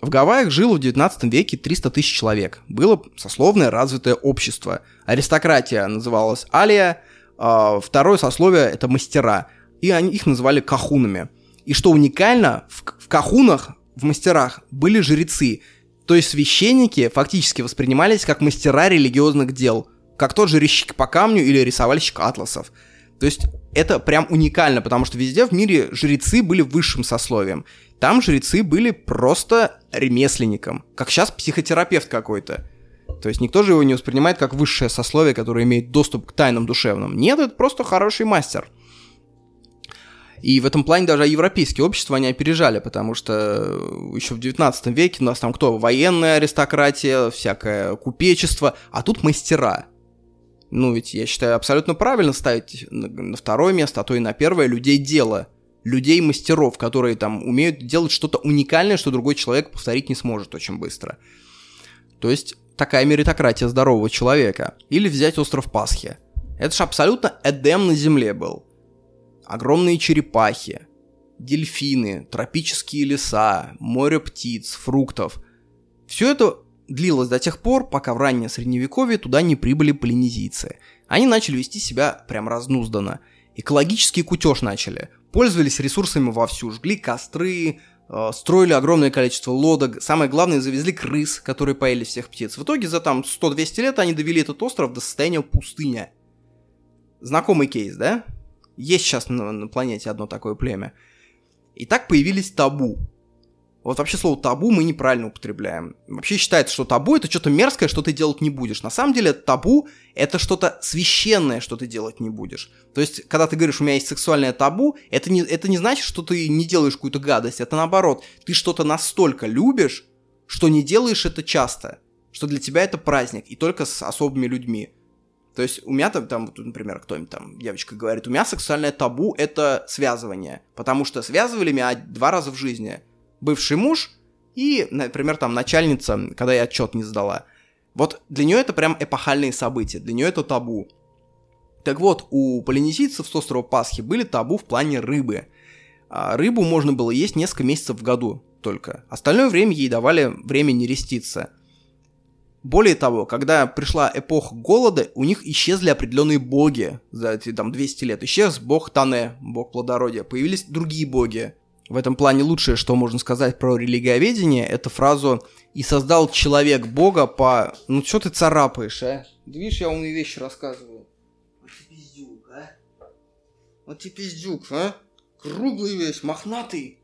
В Гавайях жило в 19 веке 300 тысяч человек. Было сословное развитое общество. Аристократия называлась алия, э, второе сословие — это мастера. И они, их называли кахунами. И что уникально, в, в кахунах, в мастерах были жрецы — то есть священники фактически воспринимались как мастера религиозных дел, как тот же резчик по камню или рисовальщик атласов. То есть это прям уникально, потому что везде в мире жрецы были высшим сословием. Там жрецы были просто ремесленником, как сейчас психотерапевт какой-то. То есть никто же его не воспринимает как высшее сословие, которое имеет доступ к тайнам душевным. Нет, это просто хороший мастер. И в этом плане даже европейские общества они опережали, потому что э, еще в 19 веке у нас там кто? Военная аристократия, всякое купечество, а тут мастера. Ну ведь я считаю абсолютно правильно ставить на второе место, а то и на первое людей дела. Людей-мастеров, которые там умеют делать что-то уникальное, что другой человек повторить не сможет очень быстро. То есть такая меритократия здорового человека. Или взять остров Пасхи. Это же абсолютно Эдем на земле был огромные черепахи, дельфины, тропические леса, море птиц, фруктов. Все это длилось до тех пор, пока в раннее средневековье туда не прибыли полинезийцы. Они начали вести себя прям разнузданно. Экологический кутеж начали. Пользовались ресурсами вовсю, жгли костры, э, строили огромное количество лодок. Самое главное, завезли крыс, которые поели всех птиц. В итоге за там 100-200 лет они довели этот остров до состояния пустыня. Знакомый кейс, да? Есть сейчас на, на планете одно такое племя. И так появились табу. Вот вообще слово табу мы неправильно употребляем. Вообще считается, что табу это что-то мерзкое, что ты делать не будешь. На самом деле табу это что-то священное, что ты делать не будешь. То есть, когда ты говоришь, у меня есть сексуальное табу, это не, это не значит, что ты не делаешь какую-то гадость. Это наоборот, ты что-то настолько любишь, что не делаешь это часто. Что для тебя это праздник, и только с особыми людьми. То есть у меня там, там например, кто-нибудь там, девочка говорит, у меня сексуальное табу — это связывание, потому что связывали меня два раза в жизни. Бывший муж и, например, там начальница, когда я отчет не сдала. Вот для нее это прям эпохальные события, для нее это табу. Так вот, у полинезийцев с острова Пасхи были табу в плане рыбы. А рыбу можно было есть несколько месяцев в году только. Остальное время ей давали время не реститься. Более того, когда пришла эпоха голода, у них исчезли определенные боги за эти там 200 лет. Исчез бог Тане, бог плодородия. Появились другие боги. В этом плане лучшее, что можно сказать про религиоведение, это фразу «И создал человек Бога по...» Ну, что ты царапаешь, а? Да видишь, я умные вещи рассказываю. Вот ты пиздюк, а? Вот ты пиздюк, а? Круглый весь, мохнатый.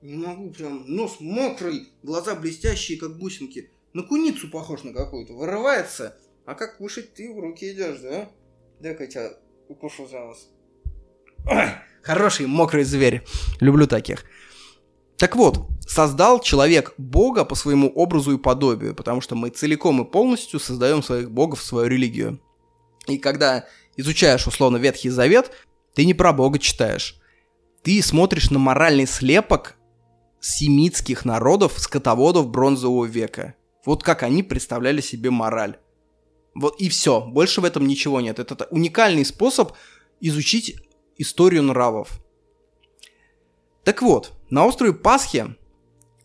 Не могу, прям нос мокрый, глаза блестящие, как бусинки. На куницу похож на какую-то, вырывается. А как кушать ты в руки идешь, да? Дай-ка я тебя укушу за нос. (clears throat) Хороший мокрый зверь. Люблю таких. Так вот, создал человек Бога по своему образу и подобию, потому что мы целиком и полностью создаем своих богов, свою религию. И когда изучаешь, условно, Ветхий Завет, ты не про Бога читаешь. Ты смотришь на моральный слепок семитских народов, скотоводов бронзового века. Вот как они представляли себе мораль. Вот и все. Больше в этом ничего нет. Это уникальный способ изучить историю нравов. Так вот, на острове Пасхи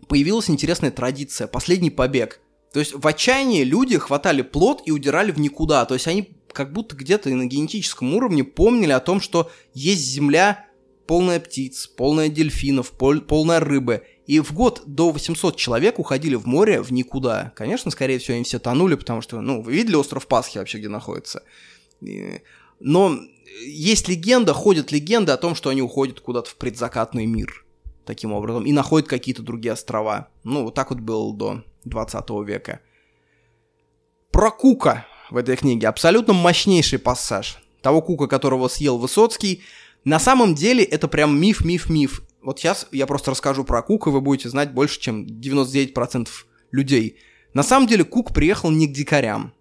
появилась интересная традиция – последний побег. То есть в отчаянии люди хватали плод и удирали в никуда. То есть они как будто где-то на генетическом уровне помнили о том, что есть земля полная птиц, полная дельфинов, пол, полная рыбы. И в год до 800 человек уходили в море в никуда. Конечно, скорее всего, они все тонули, потому что, ну, вы видели остров Пасхи вообще, где находится? Но есть легенда, ходят легенды о том, что они уходят куда-то в предзакатный мир таким образом и находят какие-то другие острова. Ну, вот так вот было до 20 века. Про Кука в этой книге абсолютно мощнейший пассаж. Того Кука, которого съел Высоцкий. На самом деле это прям миф, миф, миф. Вот сейчас я просто расскажу про Кука, вы будете знать больше, чем 99% людей. На самом деле Кук приехал не к дикарям.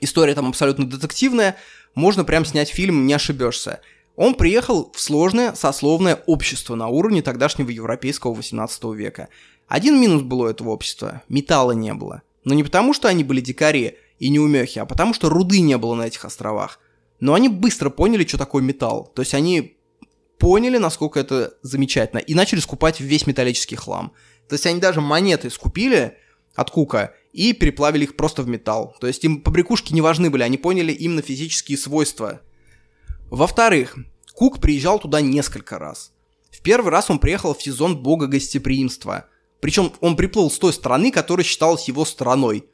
История там абсолютно детективная, можно прям снять фильм, не ошибешься. Он приехал в сложное сословное общество на уровне тогдашнего европейского 18 века. Один минус было у этого общества – металла не было. Но не потому, что они были дикари и неумехи, а потому, что руды не было на этих островах. Но они быстро поняли, что такое металл. То есть они поняли, насколько это замечательно, и начали скупать весь металлический хлам. То есть они даже монеты скупили от Кука и переплавили их просто в металл. То есть им побрякушки не важны были, они поняли именно физические свойства. Во-вторых, Кук приезжал туда несколько раз. В первый раз он приехал в сезон бога гостеприимства. Причем он приплыл с той страны, которая считалась его страной.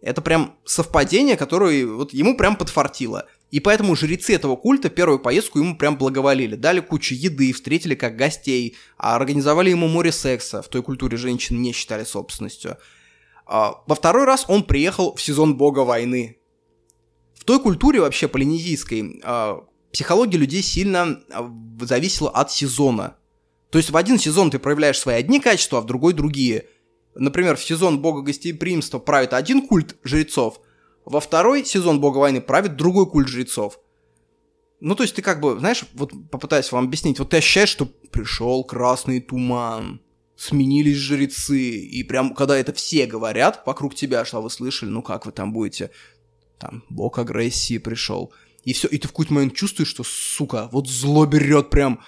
Это прям совпадение, которое вот ему прям подфартило. И поэтому жрецы этого культа первую поездку ему прям благоволили. Дали кучу еды, встретили как гостей, а организовали ему море секса. В той культуре женщин не считали собственностью. А, во второй раз он приехал в сезон бога войны. В той культуре вообще полинезийской а, психология людей сильно зависела от сезона. То есть в один сезон ты проявляешь свои одни качества, а в другой другие. Например, в сезон бога гостеприимства правит один культ жрецов, во второй сезон бога войны правит другой культ жрецов. Ну, то есть ты как бы, знаешь, вот попытаюсь вам объяснить, вот ты ощущаешь, что пришел красный туман, сменились жрецы, и прям, когда это все говорят вокруг тебя, что вы слышали, ну как вы там будете, там, бог агрессии пришел, и все, и ты в какой-то момент чувствуешь, что, сука, вот зло берет прям.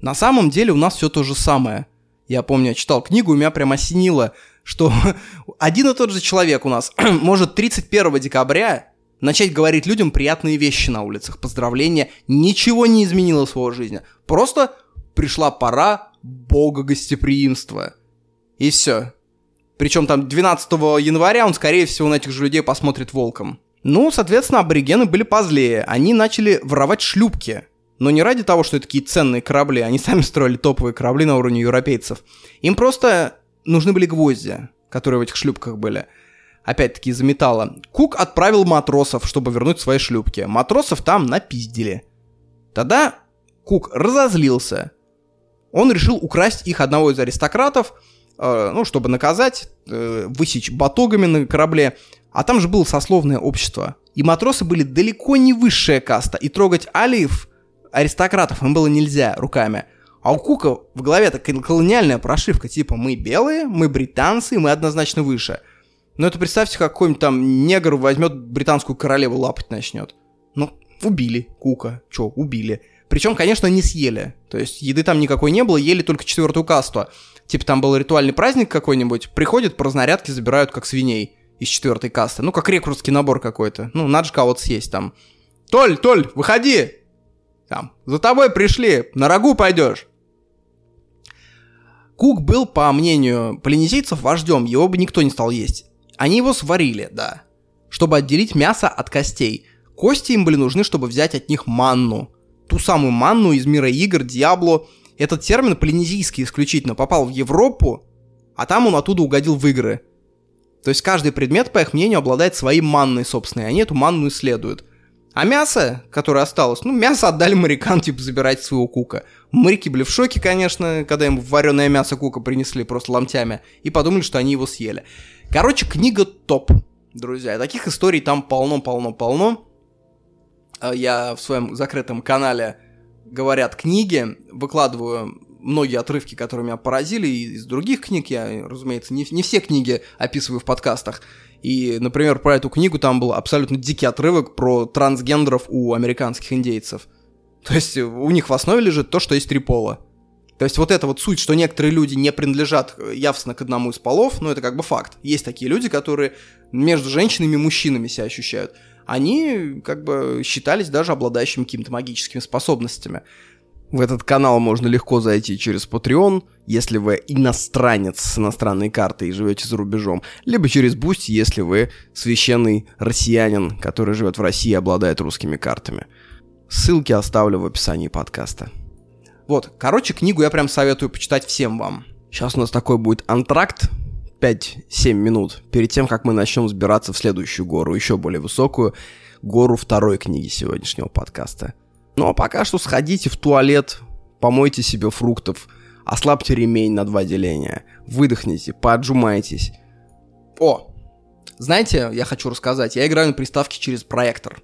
На самом деле у нас все то же самое. Я помню, я читал книгу, и меня прям осенило, что (laughs) один и тот же человек у нас (clears throat) может 31 декабря начать говорить людям приятные вещи на улицах, поздравления, ничего не изменилось в его жизни. Просто пришла пора бога гостеприимства. И все. Причем там 12 января он, скорее всего, на этих же людей посмотрит волком. Ну, соответственно, аборигены были позлее. Они начали воровать шлюпки. Но не ради того, что это такие ценные корабли. Они сами строили топовые корабли на уровне европейцев. Им просто нужны были гвозди, которые в этих шлюпках были. Опять-таки из-за металла. Кук отправил матросов, чтобы вернуть свои шлюпки. Матросов там напиздили. Тогда Кук разозлился он решил украсть их одного из аристократов, э, ну, чтобы наказать, э, высечь батогами на корабле. А там же было сословное общество. И матросы были далеко не высшая каста, и трогать алиев, аристократов, им было нельзя руками. А у Кука в голове такая колониальная прошивка, типа мы белые, мы британцы, мы однозначно выше. Но это представьте, какой-нибудь там негр возьмет британскую королеву лапать начнет. Ну, убили Кука. Чё, убили. Причем, конечно, не съели. То есть еды там никакой не было, ели только четвертую касту. Типа там был ритуальный праздник какой-нибудь, приходят по разнарядке, забирают как свиней из четвертой касты. Ну, как рекрутский набор какой-то. Ну, надо же кого-то съесть там. Толь, Толь, выходи! Там, за тобой пришли, на рагу пойдешь. Кук был, по мнению полинезийцев, вождем, его бы никто не стал есть. Они его сварили, да, чтобы отделить мясо от костей. Кости им были нужны, чтобы взять от них манну ту самую манну из мира игр, Диабло. Этот термин полинезийский исключительно попал в Европу, а там он оттуда угодил в игры. То есть каждый предмет, по их мнению, обладает своей манной собственной, они эту манну исследуют. А мясо, которое осталось, ну, мясо отдали морякам, типа, забирать своего кука. Моряки были в шоке, конечно, когда им вареное мясо кука принесли просто ломтями, и подумали, что они его съели. Короче, книга топ, друзья. Таких историй там полно-полно-полно. А я в своем закрытом канале «Говорят книги» выкладываю многие отрывки, которые меня поразили, и из других книг я, разумеется, не, не все книги описываю в подкастах. И, например, про эту книгу там был абсолютно дикий отрывок про трансгендеров у американских индейцев. То есть у них в основе лежит то, что есть три пола. То есть вот эта вот суть, что некоторые люди не принадлежат явственно к одному из полов, ну это как бы факт. Есть такие люди, которые между женщинами и мужчинами себя ощущают. Они как бы считались даже обладающими какими-то магическими способностями. В этот канал можно легко зайти через Patreon, если вы иностранец с иностранной картой и живете за рубежом, либо через Boost, если вы священный россиянин, который живет в России и обладает русскими картами. Ссылки оставлю в описании подкаста. Вот, короче, книгу я прям советую почитать всем вам. Сейчас у нас такой будет антракт, 5-7 минут, перед тем, как мы начнем сбираться в следующую гору, еще более высокую, гору второй книги сегодняшнего подкаста – ну а пока что сходите в туалет, помойте себе фруктов, ослабьте ремень на два деления, выдохните, поотжимайтесь. О, знаете, я хочу рассказать, я играю на приставке через проектор.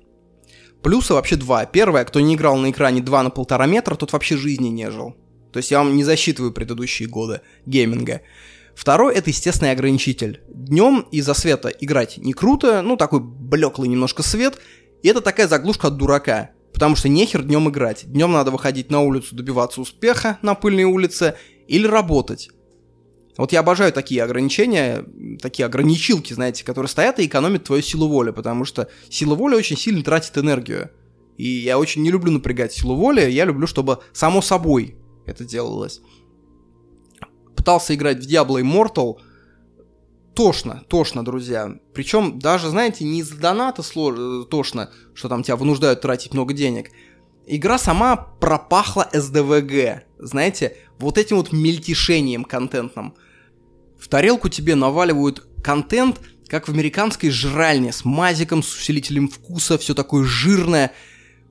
Плюсы вообще два. Первое, кто не играл на экране 2 на полтора метра, тот вообще жизни не жил. То есть я вам не засчитываю предыдущие годы гейминга. Второй это естественный ограничитель. Днем из-за света играть не круто, ну такой блеклый немножко свет, и это такая заглушка от дурака. Потому что нехер днем играть. Днем надо выходить на улицу, добиваться успеха на пыльной улице или работать. Вот я обожаю такие ограничения, такие ограничилки, знаете, которые стоят и экономят твою силу воли, потому что сила воли очень сильно тратит энергию. И я очень не люблю напрягать силу воли, я люблю, чтобы само собой это делалось. Пытался играть в Diablo Immortal, тошно, тошно, друзья. Причем даже, знаете, не из-за доната слож... Э, тошно, что там тебя вынуждают тратить много денег. Игра сама пропахла СДВГ, знаете, вот этим вот мельтешением контентным. В тарелку тебе наваливают контент, как в американской жральне, с мазиком, с усилителем вкуса, все такое жирное.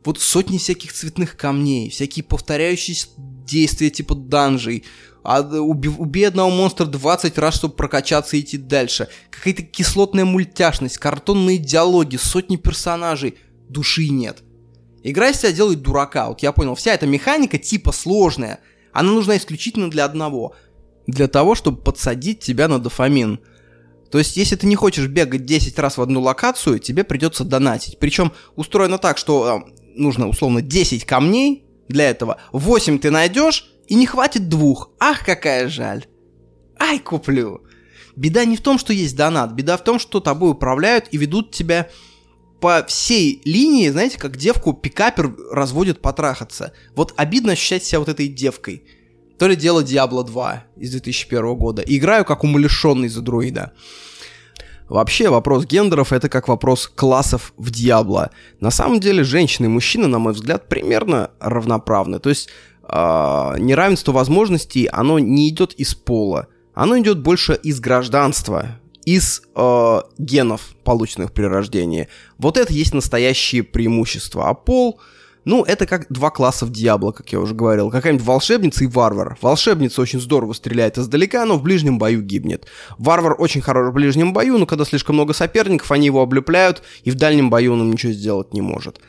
Вот сотни всяких цветных камней, всякие повторяющиеся действия типа данжей, а уби, убей одного монстра 20 раз, чтобы прокачаться и идти дальше. Какая-то кислотная мультяшность, картонные диалоги, сотни персонажей. Души нет. Игра из себя делает дурака. Вот я понял, вся эта механика типа сложная. Она нужна исключительно для одного. Для того, чтобы подсадить тебя на дофамин. То есть, если ты не хочешь бегать 10 раз в одну локацию, тебе придется донатить. Причем устроено так, что э, нужно условно 10 камней для этого. 8 ты найдешь, и не хватит двух. Ах, какая жаль. Ай, куплю. Беда не в том, что есть донат. Беда в том, что тобой управляют и ведут тебя по всей линии, знаете, как девку пикапер разводит потрахаться. Вот обидно ощущать себя вот этой девкой. То ли дело Diablo 2 из 2001 года. играю как умалишенный за друида. Вообще, вопрос гендеров это как вопрос классов в Диабло. На самом деле, женщины и мужчины, на мой взгляд, примерно равноправны. То есть, э, неравенство возможностей, оно не идет из пола, оно идет больше из гражданства, из э, генов, полученных при рождении. Вот это есть настоящее преимущество. А пол, ну, это как два класса в Диабло, как я уже говорил. Какая-нибудь волшебница и варвар. Волшебница очень здорово стреляет издалека, но в ближнем бою гибнет. Варвар очень хорош в ближнем бою, но когда слишком много соперников, они его облепляют, и в дальнем бою он им ничего сделать не может.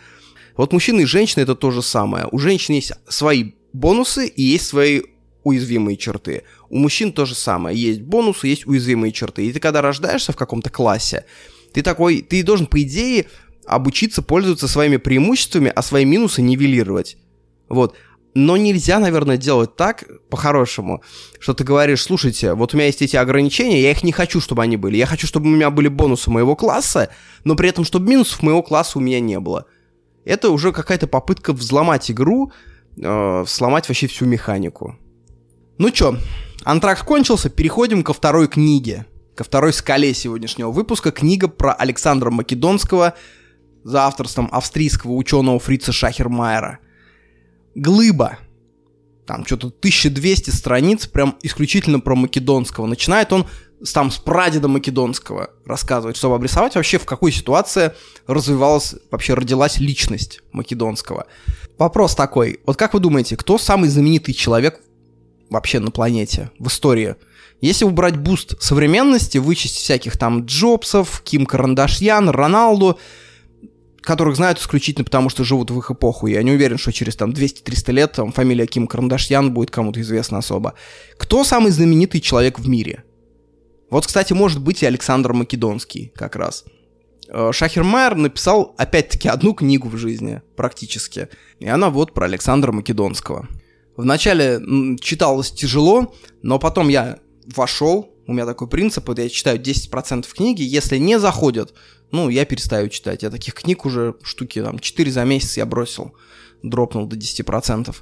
Вот мужчины и женщины это то же самое. У женщин есть свои бонусы и есть свои уязвимые черты. У мужчин то же самое. Есть бонусы, есть уязвимые черты. И ты когда рождаешься в каком-то классе, ты такой, ты должен, по идее, обучиться пользоваться своими преимуществами, а свои минусы нивелировать. Вот. Но нельзя, наверное, делать так, по-хорошему, что ты говоришь, слушайте, вот у меня есть эти ограничения, я их не хочу, чтобы они были. Я хочу, чтобы у меня были бонусы моего класса, но при этом, чтобы минусов моего класса у меня не было. Это уже какая-то попытка взломать игру, э, сломать вообще всю механику. Ну чё, антракт кончился, переходим ко второй книге. Ко второй скале сегодняшнего выпуска. Книга про Александра Македонского за авторством австрийского ученого Фрица Шахермайера. Глыба. там что-то 1200 страниц, прям исключительно про Македонского. Начинает он там с прадеда Македонского рассказывать, чтобы обрисовать вообще, в какой ситуации развивалась, вообще родилась личность Македонского. Вопрос такой, вот как вы думаете, кто самый знаменитый человек вообще на планете, в истории? Если убрать boost современности, вычесть всяких там Джобсов, Ким Карандашьян, Роналду, которых знают исключительно потому, что живут в их эпоху. Я не уверен, что через там 200-300 лет там, фамилия Ким Карандашьян будет кому-то известна особо. Кто самый знаменитый человек в мире? Вот, кстати, может быть и Александр Македонский как раз. Э, Шахермайер написал, опять-таки, одну книгу в жизни, практически. И она вот про Александра Македонского. Вначале читалось тяжело, но потом я вошел, у меня такой принцип, вот я читаю 10% книги, если не заходят, ну, я перестаю читать. Я таких книг уже штуки, там, 4 за месяц я бросил, дропнул до 10%.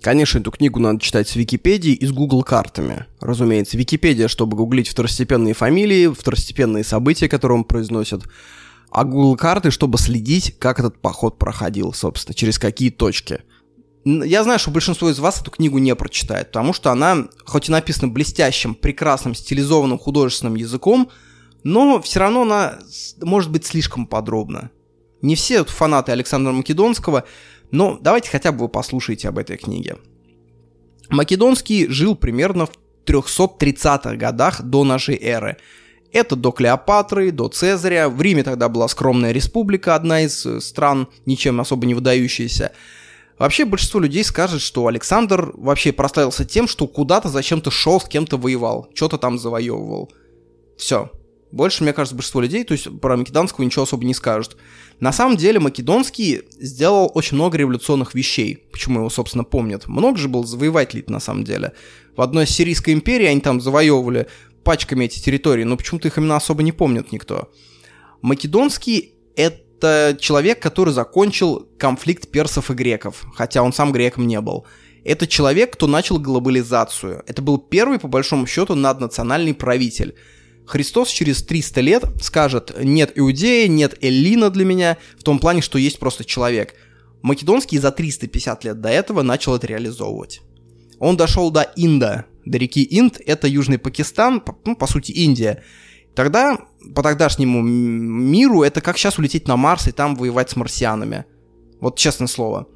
Конечно, эту книгу надо читать с Википедии и с Google картами. Разумеется, Википедия, чтобы гуглить второстепенные фамилии, второстепенные события, которые он произносит, а Google карты, чтобы следить, как этот поход проходил, собственно, через какие точки. Я знаю, что большинство из вас эту книгу не прочитает, потому что она, хоть и написана блестящим, прекрасным, стилизованным художественным языком, но все равно она может быть слишком подробна. Не все фанаты Александра Македонского, но давайте хотя бы вы послушаете об этой книге. Македонский жил примерно в 330-х годах до нашей эры. Это до Клеопатры, до Цезаря. В Риме тогда была скромная республика, одна из э, стран, ничем особо не выдающаяся. Вообще большинство людей скажет, что Александр вообще прославился тем, что куда-то зачем-то шел, с кем-то воевал, что-то там завоевывал. Все. Больше, мне кажется, большинство людей, то есть про Македонского ничего особо не скажут. На самом деле Македонский сделал очень много революционных вещей, почему его, собственно, помнят. Много же был завоевателей на самом деле. В одной из Сирийской империи они там завоевывали пачками эти территории, но почему-то их именно особо не помнит никто. Македонский — это человек, который закончил конфликт персов и греков, хотя он сам греком не был. Это человек, кто начал глобализацию. Это был первый, по большому счету, наднациональный правитель — Христос через 300 лет скажет, нет Иудея, нет Эллина для меня, в том плане, что есть просто человек. Македонский за 350 лет до этого начал это реализовывать. Он дошел до Инда, до реки Инд, это Южный Пакистан, ну, по сути, Индия. Тогда, по тогдашнему миру, это как сейчас улететь на Марс и там воевать с марсианами. Вот честное слово.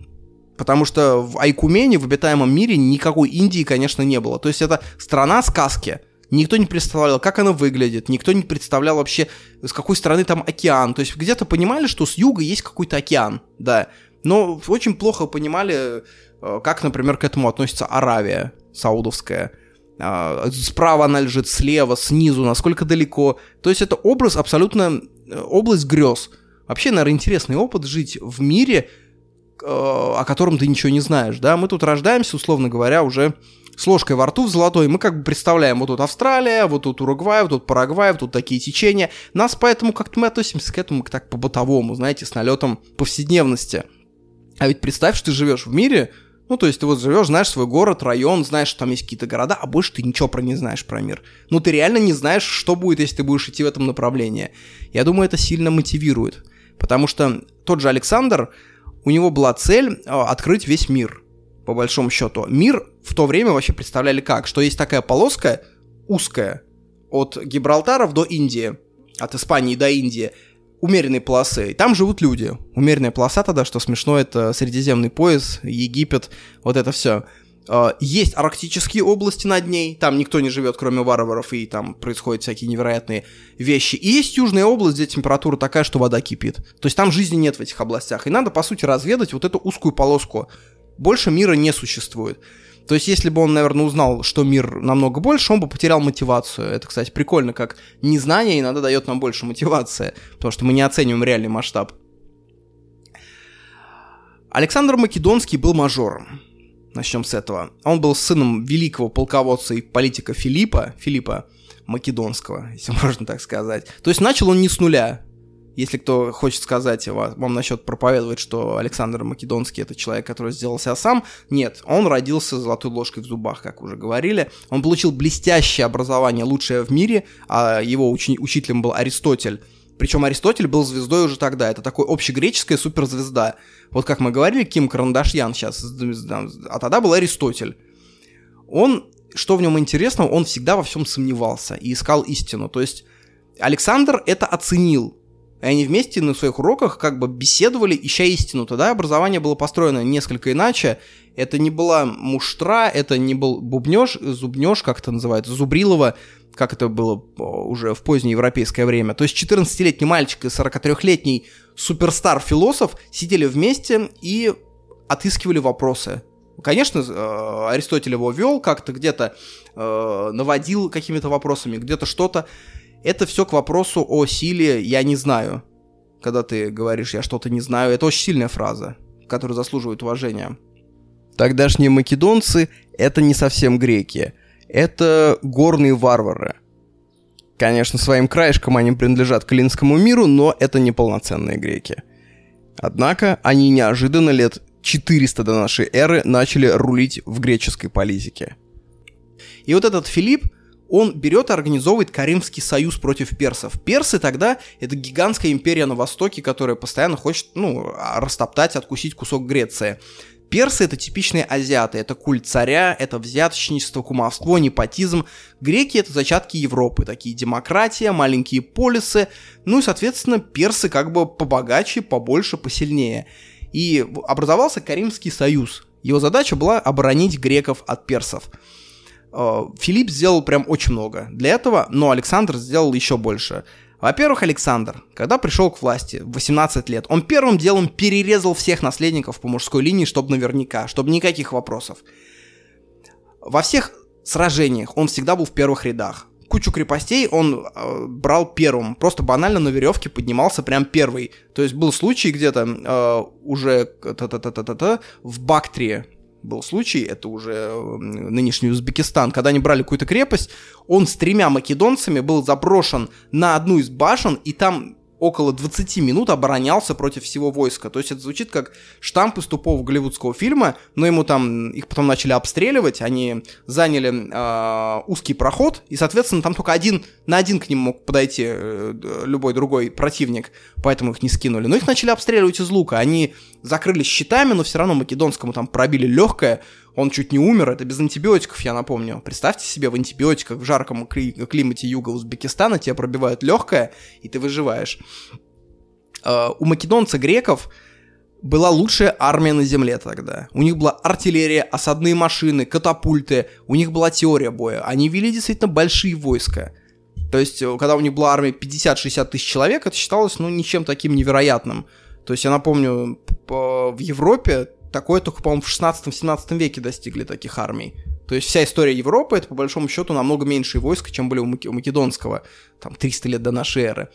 Потому что в Айкумене, в обитаемом мире, никакой Индии, конечно, не было. То есть это страна сказки – никто не представлял, как она выглядит, никто не представлял вообще, с какой стороны там океан. То есть где-то понимали, что с юга есть какой-то океан, да. Но очень плохо понимали, э, как, например, к этому относится Аравия саудовская. А, справа она лежит, слева, снизу, насколько далеко. То есть это образ абсолютно, э, область грез. Вообще, наверное, интересный опыт жить в мире, э, о котором ты ничего не знаешь, да. Мы тут рождаемся, условно говоря, уже с ложкой во рту в золотой, мы как бы представляем, вот тут Австралия, вот тут Уругвай, вот тут Парагвай, вот тут такие течения. Нас поэтому как-то мы относимся к этому так по-бытовому, знаете, с налетом повседневности. А ведь представь, что ты живешь в мире, ну, то есть ты вот живешь, знаешь свой город, район, знаешь, что там есть какие-то города, а больше ты ничего про не знаешь про мир. Ну, ты реально не знаешь, что будет, если ты будешь идти в этом направлении. Я думаю, это сильно мотивирует. Потому что тот же Александр, у него была цель а, открыть весь мир по большому счету. Мир в то время вообще представляли как? Что есть такая полоска узкая от Гибралтаров до Индии, от Испании до Индии, умеренной полосы. И там живут люди. Умеренная полоса тогда, что смешно, это Средиземный пояс, Египет, вот это все. А, есть арктические области над ней, там никто не живет, кроме варваров, и там происходят всякие невероятные вещи. И есть южная область, где температура такая, что вода кипит. То есть там жизни нет в этих областях. И надо, по сути, разведать вот эту узкую полоску больше мира не существует. То есть, если бы он, наверное, узнал, что мир намного больше, он бы потерял мотивацию. Это, кстати, прикольно, как незнание иногда дает нам больше мотивации, потому что мы не оцениваем реальный масштаб. Александр Македонский был мажором. Начнем с этого. Он был сыном великого полководца и политика Филиппа, Филиппа Македонского, если (laughs) можно так сказать. То есть начал он не с нуля. Если кто хочет сказать вам насчет проповедовать, что Александр Македонский это человек, который сделал себя сам, нет, он родился с золотой ложкой в зубах, как уже говорили. Он получил блестящее образование, лучшее в мире, а его учи- учителем был Аристотель. Причем Аристотель был звездой уже тогда. Это такой общегреческая суперзвезда. Вот как мы говорили, Ким Карандашьян сейчас, а тогда был Аристотель. Он, что в нем интересного, он всегда во всем сомневался и искал истину. То есть Александр это оценил. И они вместе на своих уроках как бы беседовали, ища истину. Тогда образование было построено несколько иначе. Это не была муштра, это не был бубнеж, зубнеж, как это называется, зубрилова, как это было уже в позднее европейское время. То есть 14-летний мальчик и 43-летний суперстар-философ сидели вместе и отыскивали вопросы. Конечно, э, Аристотель его вел, как-то где-то э, наводил какими-то вопросами, где-то что-то. Это все к вопросу о силе «я не знаю». Когда ты говоришь «я что-то не знаю», это очень сильная фраза, которая заслуживает уважения. Тогдашние македонцы — это не совсем греки. Это горные варвары. Конечно, своим краешком они принадлежат к эллинскому миру, но это не полноценные греки. Однако они неожиданно лет 400 до нашей эры начали рулить в греческой политике. И вот этот Филипп, он берет и организовывает Каримский союз против персов. Персы тогда — это гигантская империя на Востоке, которая постоянно хочет, ну, растоптать, откусить кусок Греции. Персы — это типичные азиаты, это культ царя, это взяточничество, кумовство, непотизм. Греки — это зачатки Европы, такие демократия, маленькие полисы, ну и, соответственно, персы как бы побогаче, побольше, посильнее. И образовался Каримский союз. Его задача была оборонить греков от персов. Э, Филипп сделал прям очень много для этого, но Александр сделал еще больше. Во-первых, Александр, когда пришел к власти в 18 лет, он первым делом перерезал всех наследников по мужской линии, чтобы наверняка, чтобы никаких вопросов. Во всех сражениях он всегда был в первых рядах. Кучу крепостей он э, брал первым, просто банально на веревке поднимался прям первый. То есть был случай где-то э, уже в Бактрии, был случай, это уже нынешний Узбекистан, когда они брали какую-то крепость, он с тремя македонцами был заброшен на одну из башен, и там около 20 минут оборонялся против всего войска. То есть это звучит как штамп из тупого голливудского фильма, но ему там, их потом начали обстреливать, они заняли э, узкий проход, и, соответственно, там только один на один к ним мог подойти э, любой другой противник, поэтому их не скинули. Но их начали обстреливать из лука, они закрылись щитами, но все равно македонскому там пробили легкое, он чуть не умер, это без антибиотиков, я напомню. Представьте себе, в антибиотиках в жарком кли- климате юга Узбекистана тебя пробивают легкое, и ты выживаешь. Uh, у македонца греков была лучшая армия на земле тогда. У них была артиллерия, осадные машины, катапульты, у них была теория боя. Они вели действительно большие войска. То есть, э, когда у них была армия 50-60 тысяч человек, это считалось, ну, ничем таким невероятным. То есть, я напомню, в Европе Такое только, по-моему, в 16-17 веке достигли таких армий. То есть вся история Европы это по большому счету намного меньше войск, чем были у, Маки- у Македонского, там 300 лет до нашей эры.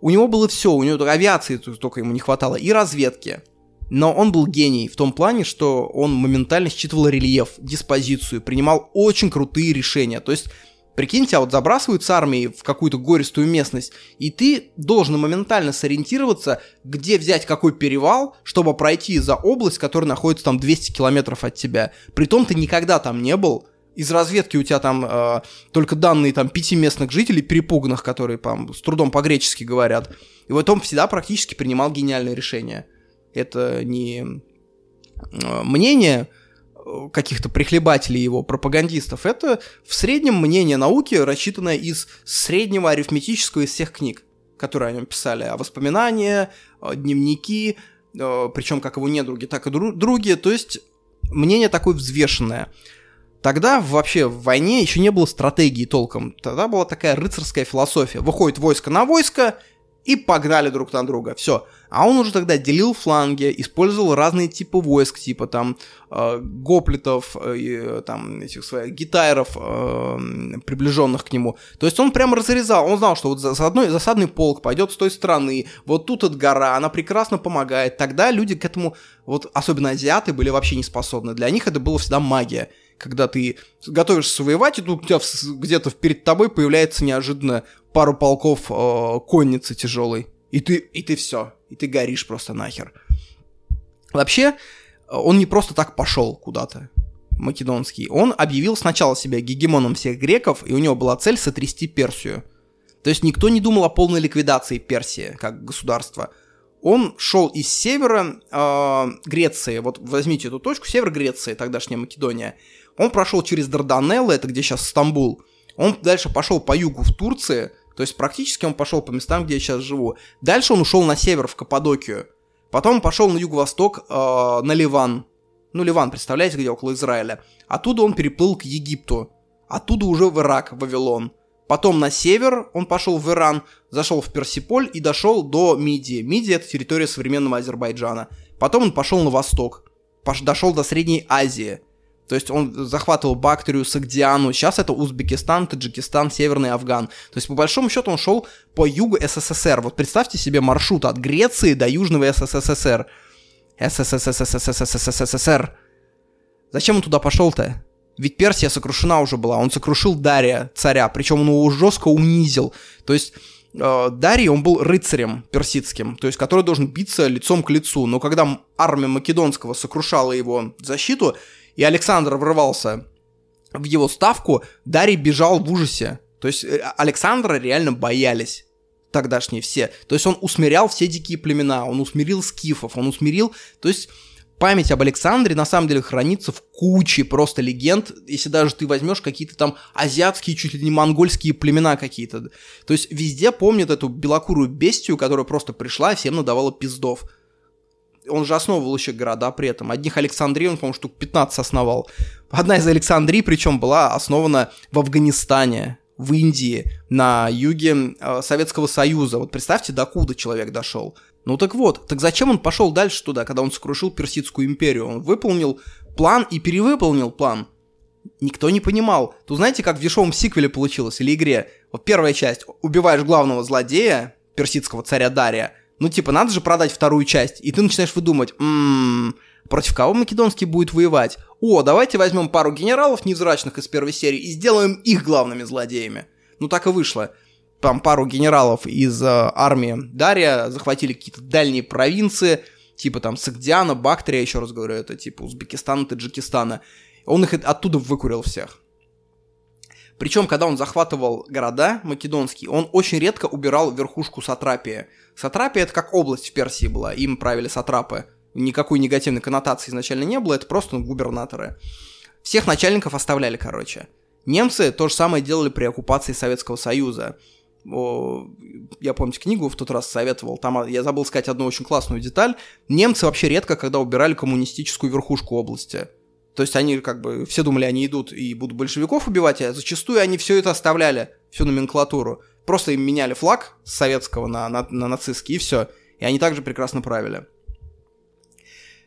У него было все, у него авиации только ему не хватало, и разведки. Но он был гений в том плане, что он моментально считывал рельеф, диспозицию, принимал очень крутые решения. То есть Прикинь, тебя вот забрасывают с армией в какую-то гористую местность, и ты должен моментально сориентироваться, где взять какой перевал, чтобы пройти за область, которая находится там 200 километров от тебя. Притом ты никогда там не был, из разведки у тебя там э, только данные там пяти местных жителей перепуганных, которые там с трудом по-гречески говорят. И вот он всегда практически принимал гениальное решение. Это не э, мнение каких-то прихлебателей его, пропагандистов, это в среднем мнение науки, рассчитанное из среднего арифметического из всех книг, которые о нем писали, а воспоминания, дневники, причем как его недруги, так и други, то есть мнение такое взвешенное. Тогда вообще в войне еще не было стратегии толком. Тогда была такая рыцарская философия. Выходит войско на войско, и погнали друг на друга. Все. А он уже тогда делил фланги, использовал разные типы войск, типа там э, гоплитов, э, там этих своих гитайров, э, приближенных к нему. То есть он прямо разрезал, он знал, что вот засадной, засадный полк пойдет с той стороны, вот тут от гора, она прекрасно помогает. Тогда люди к этому, вот особенно азиаты, были вообще не способны. Для них это было всегда магия когда ты готовишься воевать, и тут у тебя где-то перед тобой появляется неожиданно пару полков э, конницы тяжелой. И ты, и ты все. И ты горишь просто нахер. Вообще, он не просто так пошел куда-то, македонский. Он объявил сначала себя гегемоном всех греков, и у него была цель сотрясти Персию. То есть никто не думал о полной ликвидации Персии как государства. Он шел из севера э, Греции, вот возьмите эту точку, север Греции, тогдашняя Македония. Он прошел через Дарданеллы, это где сейчас Стамбул. Он дальше пошел по югу в Турции, то есть практически он пошел по местам, где я сейчас живу. Дальше он ушел на север, в Каппадокию. Потом пошел на юго-восток, э, на Ливан. Ну, Ливан, представляете, где около Израиля. Оттуда он переплыл к Египту. Оттуда уже в Ирак, в Вавилон. Потом на север он пошел в Иран, зашел в Персиполь и дошел до Мидии. Мидия это территория современного Азербайджана. Потом он пошел на восток, пош- дошел до Средней Азии. То есть он захватывал Бактрию, Сагдиану. Сейчас это Узбекистан, Таджикистан, Северный Афган. То есть по большому счету он шел по югу СССР. Вот представьте себе маршрут от Греции до Южного СССР. СССР. Зачем он туда пошел-то? Ведь Персия сокрушена уже была, он сокрушил Дария, царя, причем он его жестко унизил. То есть Дарий, он был рыцарем персидским, то есть который должен биться лицом к лицу. Но когда армия Македонского сокрушала его защиту, и Александр врывался в его ставку, Дарий бежал в ужасе. То есть э, Александра реально боялись тогдашние все. То есть он усмирял все дикие племена, он усмирил скифов, он усмирил... То есть память об Александре на самом деле хранится в куче просто легенд, если даже ты возьмешь какие-то там азиатские, чуть ли не монгольские племена какие-то. То есть везде помнят эту белокурую бестию, которая просто пришла и всем надавала пиздов. Он же основывал еще города при этом. Одних Александрий он, по-моему, штук 15 основал. Одна из Александрий, причем, была основана в Афганистане, в Индии, на юге э, Советского Союза. Вот представьте, докуда человек дошел. Ну так вот, так зачем он пошел дальше туда, когда он сокрушил Персидскую империю? Он выполнил план и перевыполнил план. Никто не понимал. Тут знаете, как в дешевом сиквеле получилось, или игре? Вот первая часть, убиваешь главного злодея, персидского царя Дария, ну типа надо же продать вторую часть, и ты начинаешь выдумать, ммм, против кого Македонский будет воевать? О, давайте возьмем пару генералов невзрачных из первой серии и сделаем их главными злодеями. Ну так и вышло там пару генералов из э, армии Дария захватили какие-то дальние провинции, типа там Сагдиана, Бактрия, еще раз говорю, это типа Узбекистана, Таджикистана. Он их оттуда выкурил всех. Причем, когда он захватывал города македонские, он очень редко убирал верхушку Сатрапии. Сатрапия это как область в Персии была, им правили сатрапы. Никакой негативной коннотации изначально не было, это просто ну, губернаторы. Всех начальников оставляли, короче. Немцы то же самое делали при оккупации Советского Союза я, помните, книгу в тот раз советовал, там я забыл сказать одну очень классную деталь. Немцы вообще редко, когда убирали коммунистическую верхушку области. То есть они как бы, все думали, они идут и будут большевиков убивать, а зачастую они все это оставляли, всю номенклатуру. Просто им меняли флаг с советского на, на, на нацистский, и все. И они также прекрасно правили.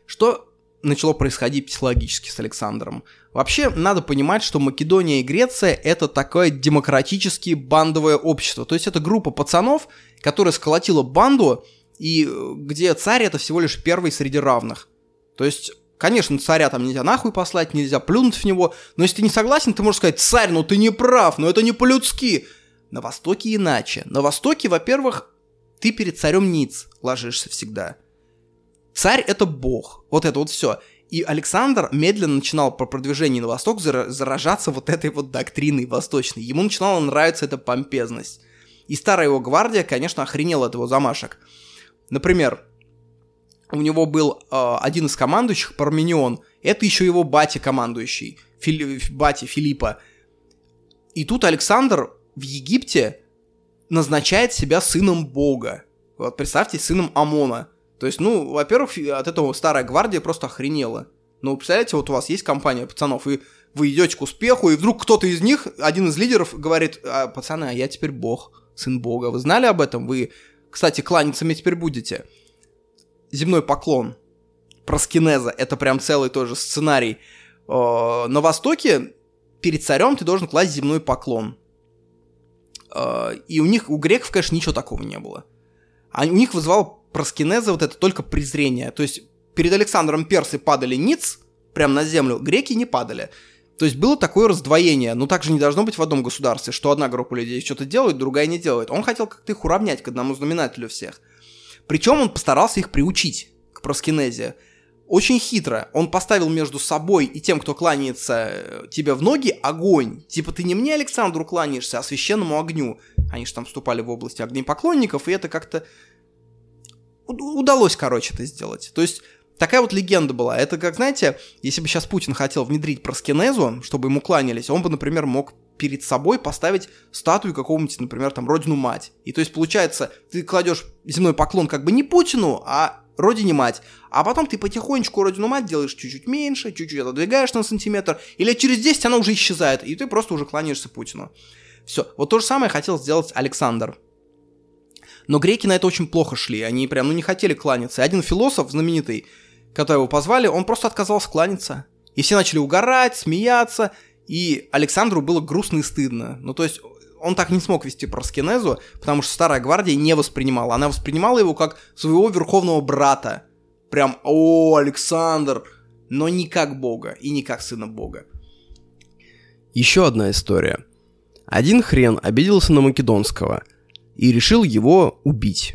Что начало происходить психологически с Александром? Вообще, надо понимать, что Македония и Греция — это такое демократически бандовое общество. То есть это группа пацанов, которая сколотила банду, и э, где царь — это всего лишь первый среди равных. То есть Конечно, царя там нельзя нахуй послать, нельзя плюнуть в него, но если ты не согласен, ты можешь сказать, царь, ну ты не прав, но это не по-людски. На Востоке иначе. На Востоке, во-первых, ты перед царем ниц ложишься всегда. Царь — это бог. Вот это вот все. И Александр медленно начинал по продвижению на восток заражаться вот этой вот доктриной восточной. Ему начинала нравиться эта помпезность. И старая его гвардия, конечно, охренела от его замашек. Например, у него был э, один из командующих, Парменион. Это еще его батя командующий, Фили, батя Филиппа. И тут Александр в Египте назначает себя сыном бога. Вот представьте, сыном Амона. То есть, ну, во-первых, от этого старая гвардия просто охренела. Ну, представляете, вот у вас есть компания пацанов, и вы идете к успеху, и вдруг кто-то из них, один из лидеров, говорит, а, пацаны, а я теперь бог, сын бога. Вы знали об этом? Вы, кстати, кланяться мне теперь будете. Земной поклон. Проскинеза. Это прям целый тоже сценарий. На Востоке перед царем ты должен класть земной поклон. И у них, у греков, конечно, ничего такого не было. А у них вызывал проскинеза вот это только презрение. То есть перед Александром персы падали ниц, прям на землю, греки не падали. То есть было такое раздвоение, но также не должно быть в одном государстве, что одна группа людей что-то делает, другая не делает. Он хотел как-то их уравнять к одному знаменателю всех. Причем он постарался их приучить к проскинезе. очень хитро. Он поставил между собой и тем, кто кланяется э, тебе в ноги, огонь. Типа ты не мне, Александру, кланяешься, а священному огню. Они же там вступали в область огнепоклонников, и это как-то удалось, короче, это сделать. То есть такая вот легенда была. Это как, знаете, если бы сейчас Путин хотел внедрить проскинезу, чтобы ему кланялись, он бы, например, мог перед собой поставить статую какого-нибудь, например, там, родину мать. И то есть, получается, ты кладешь земной поклон как бы не Путину, а родине мать. А потом ты потихонечку родину мать делаешь чуть-чуть меньше, чуть-чуть отодвигаешь на сантиметр, или через 10 она уже исчезает, и ты просто уже кланяешься Путину. Все. Вот то же самое хотел сделать Александр. Но греки на это очень плохо шли, они прям, ну, не хотели кланяться. И один философ знаменитый, когда его позвали, он просто отказался кланяться. И все начали угорать, смеяться, и Александру было грустно и стыдно. Ну, то есть он так не смог вести проскинезу, потому что Старая Гвардия не воспринимала. Она воспринимала его как своего верховного брата. Прям, о, Александр, но не как бога и не как сына бога. Еще одна история. Один хрен обиделся на Македонского и решил его убить.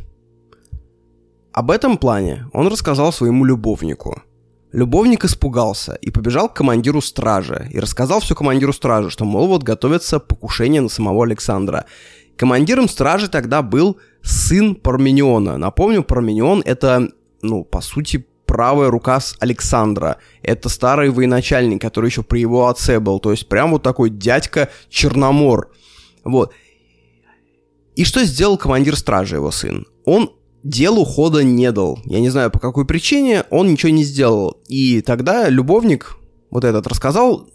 Об этом плане он рассказал своему любовнику – Любовник испугался и побежал к командиру стражи и рассказал все командиру стражи, что, мол, вот готовится покушение на самого Александра. Командиром стражи тогда был сын Пармениона. Напомню, Парменион — это, ну, по сути, правая рука с Александра. Это старый военачальник, который еще при его отце был. То есть прям вот такой дядька Черномор. Вот. И что сделал командир стражи, его сын? Он делу хода не дал. Я не знаю, по какой причине он ничего не сделал. И тогда любовник вот этот рассказал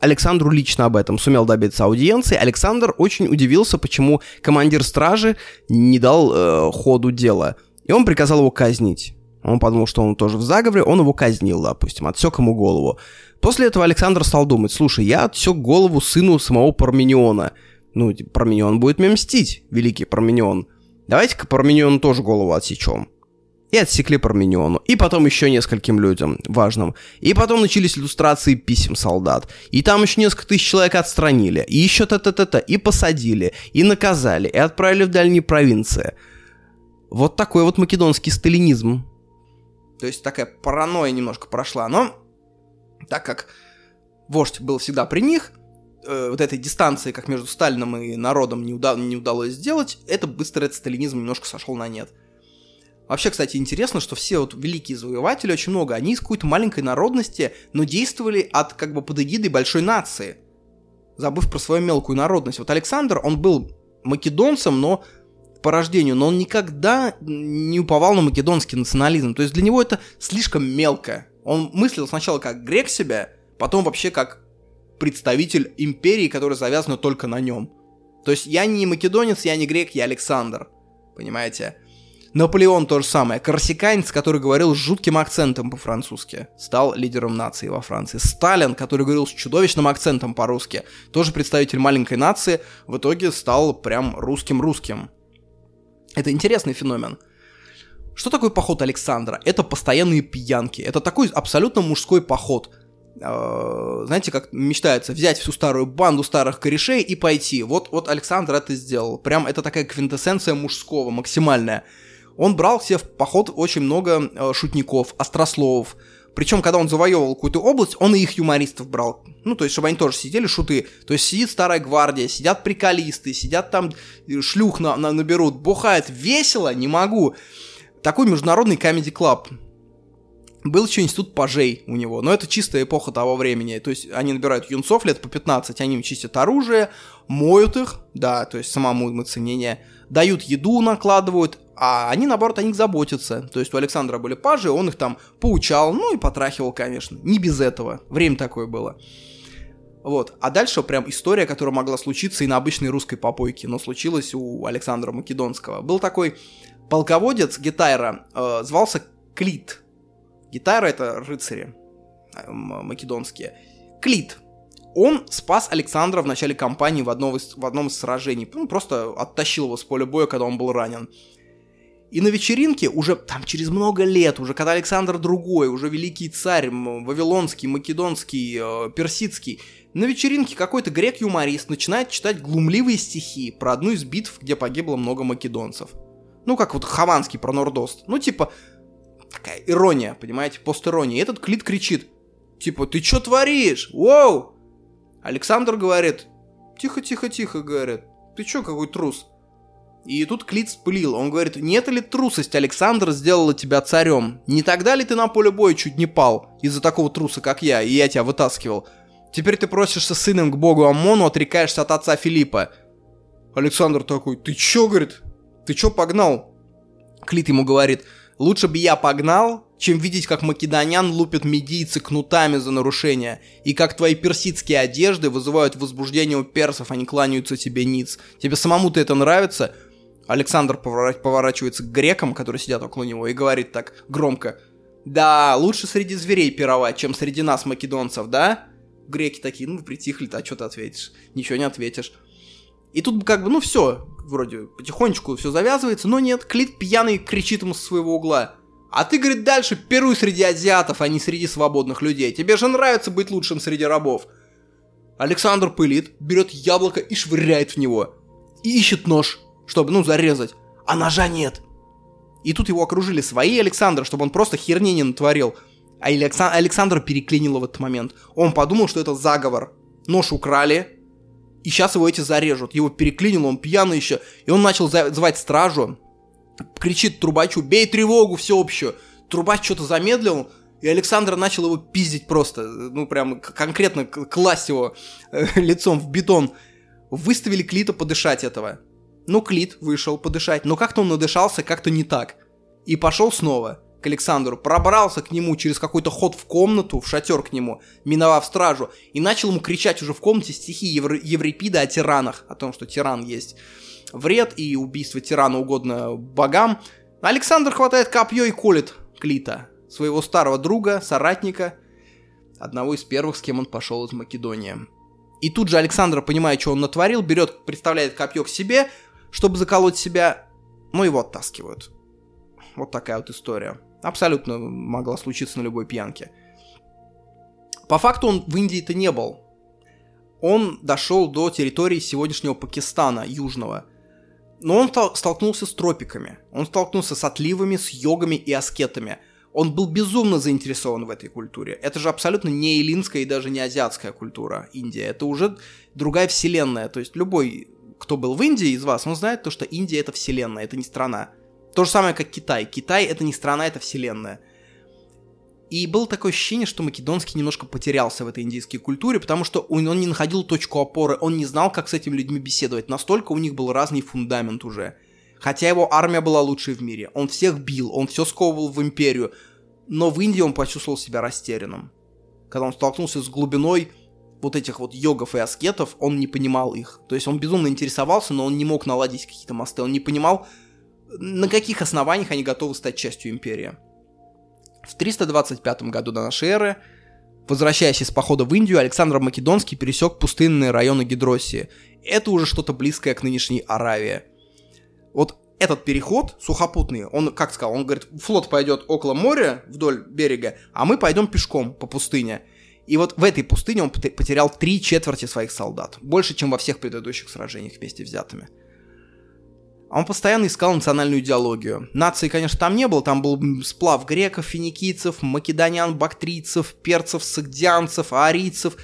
Александру лично об этом, сумел добиться аудиенции. Александр очень удивился, почему командир стражи не дал э, ходу дела. И он приказал его казнить. Он подумал, что он тоже в заговоре, он его казнил, допустим, отсек ему голову. После этого Александр стал думать, слушай, я отсек голову сыну самого Пармениона. Ну, Парменион будет мне мстить, великий Парменион. Давайте-ка Пармениону тоже голову отсечем. И отсекли Пармениону. И потом еще нескольким людям важным. И потом начались иллюстрации писем солдат. И там еще несколько тысяч человек отстранили. И еще та-та-та-та. И посадили. И наказали. И отправили в дальние провинции. Вот такой вот македонский сталинизм. То есть такая паранойя немножко прошла. Но так как вождь был всегда при них, э, вот этой дистанции, как между Сталином и народом, не, уда- не удалось сделать, это быстро этот сталинизм немножко сошел на нет. Вообще, кстати, интересно, что все вот великие завоеватели, очень много, они из какой-то маленькой народности, но действовали от как бы под эгидой большой нации, забыв про свою мелкую народность. Вот Александр, он был македонцем, но по рождению, но он никогда не уповал на македонский национализм. То есть для него это слишком мелко. Он мыслил сначала как грек себя, потом вообще как представитель империи, которая завязана только на нем. То есть я не македонец, я не грек, я Александр. Понимаете? Наполеон то же самое. Корсиканец, который говорил с жутким акцентом по-французски, стал лидером нации во Франции. Сталин, который говорил с чудовищным акцентом по-русски, тоже представитель маленькой нации, в итоге стал прям русским-русским. Это интересный феномен. Что такое поход Александра? Это постоянные пьянки. Это такой абсолютно мужской поход – знаете, как мечтается взять всю старую банду старых корешей и пойти. Вот, вот Александр это сделал. Прям это такая квинтэссенция мужского, максимальная. Он брал все в поход очень много э, шутников, острословов. Причем, когда он завоевывал какую-то область, он и их юмористов брал. Ну, то есть, чтобы они тоже сидели, шуты. То есть, сидит старая гвардия, сидят приколисты, сидят там, э, шлюх на, на, наберут, бухает весело, не могу. Такой международный комедий-клаб. Был еще институт пажей у него, но это чистая эпоха того времени. То есть они набирают юнцов лет по 15, они им чистят оружие, моют их, да, то есть самому им оценение, дают еду, накладывают, а они, наоборот, о них заботятся. То есть у Александра были пажи, он их там поучал, ну и потрахивал, конечно. Не без этого. Время такое было. Вот. А дальше прям история, которая могла случиться и на обычной русской попойке, но случилась у Александра Македонского. Был такой полководец Гитайра, э, звался Клит. Гитара — это рыцари македонские. Клит. Он спас Александра в начале кампании в одном из, в одном из сражений. Ну, просто оттащил его с поля боя, когда он был ранен. И на вечеринке уже там через много лет, уже когда Александр другой, уже великий царь, вавилонский, македонский, э, персидский, на вечеринке какой-то грек-юморист начинает читать глумливые стихи про одну из битв, где погибло много македонцев. Ну, как вот Хованский про Нордост. Ну, типа, такая ирония, понимаете, пост-ирония. И этот Клит кричит, типа, ты что творишь? Воу! Александр говорит, тихо, тихо, тихо, говорит, ты чё, какой трус? И тут Клит спылил. Он говорит, нет ли трусость, Александр, сделала тебя царем? Не тогда ли ты на поле боя чуть не пал из-за такого труса, как я, и я тебя вытаскивал? Теперь ты просишься сыном к богу Амону, отрекаешься от отца Филиппа. Александр такой, ты чё, говорит, ты чё погнал? Клит ему говорит, лучше бы я погнал, чем видеть, как македонян лупят медийцы кнутами за нарушения, и как твои персидские одежды вызывают возбуждение у персов, они кланяются тебе ниц. Тебе самому-то это нравится? Александр поворачивается к грекам, которые сидят около него, и говорит так громко. «Да, лучше среди зверей пировать, чем среди нас, македонцев, да?» Греки такие, ну, притихли-то, а что ты ответишь? Ничего не ответишь. И тут как бы, ну, все, вроде потихонечку все завязывается, но нет, Клит пьяный кричит ему со своего угла. А ты, говорит, дальше пируй среди азиатов, а не среди свободных людей. Тебе же нравится быть лучшим среди рабов. Александр пылит, берет яблоко и швыряет в него. И ищет нож чтобы, ну, зарезать. А ножа нет. И тут его окружили свои Александра, чтобы он просто херни не натворил. А Александр переклинило в этот момент. Он подумал, что это заговор. Нож украли, и сейчас его эти зарежут. Его переклинило, он пьяный еще. И он начал звать стражу. Кричит трубачу, бей тревогу всеобщую. Трубач что-то замедлил, и Александр начал его пиздить просто. Ну, прям конкретно класть его э, (laughs) лицом в бетон. Выставили Клита подышать этого. Ну, Клит вышел подышать, но как-то он надышался как-то не так. И пошел снова к Александру, пробрался к нему через какой-то ход в комнату, в шатер к нему, миновав стражу, и начал ему кричать уже в комнате стихи Евр... Еврипида о тиранах, о том, что тиран есть вред и убийство тирана угодно богам. Александр хватает копье и колет Клита, своего старого друга, соратника, одного из первых, с кем он пошел из Македонии. И тут же Александр, понимая, что он натворил, берет, представляет копье к себе, чтобы заколоть себя, но его оттаскивают. Вот такая вот история. Абсолютно могла случиться на любой пьянке. По факту он в Индии-то не был. Он дошел до территории сегодняшнего Пакистана, южного. Но он столкнулся с тропиками. Он столкнулся с отливами, с йогами и аскетами. Он был безумно заинтересован в этой культуре. Это же абсолютно не эллинская и даже не азиатская культура Индия. Это уже другая вселенная. То есть любой кто был в Индии из вас, он знает то, что Индия это вселенная, это не страна. То же самое, как Китай. Китай это не страна, это вселенная. И было такое ощущение, что Македонский немножко потерялся в этой индийской культуре, потому что он, он не находил точку опоры, он не знал, как с этими людьми беседовать. Настолько у них был разный фундамент уже. Хотя его армия была лучшей в мире. Он всех бил, он все сковывал в империю. Но в Индии он почувствовал себя растерянным. Когда он столкнулся с глубиной вот этих вот йогов и аскетов, он не понимал их. То есть он безумно интересовался, но он не мог наладить какие-то мосты. Он не понимал, на каких основаниях они готовы стать частью империи. В 325 году до нашей эры, возвращаясь из похода в Индию, Александр Македонский пересек пустынные районы Гидроссии. Это уже что-то близкое к нынешней Аравии. Вот этот переход сухопутный, он, как сказал, он говорит, флот пойдет около моря, вдоль берега, а мы пойдем пешком по пустыне. И вот в этой пустыне он потерял три четверти своих солдат. Больше, чем во всех предыдущих сражениях вместе взятыми. А он постоянно искал национальную идеологию. Нации, конечно, там не было, там был сплав греков, финикийцев, македонян, бактрийцев, перцев, сагдианцев, арийцев.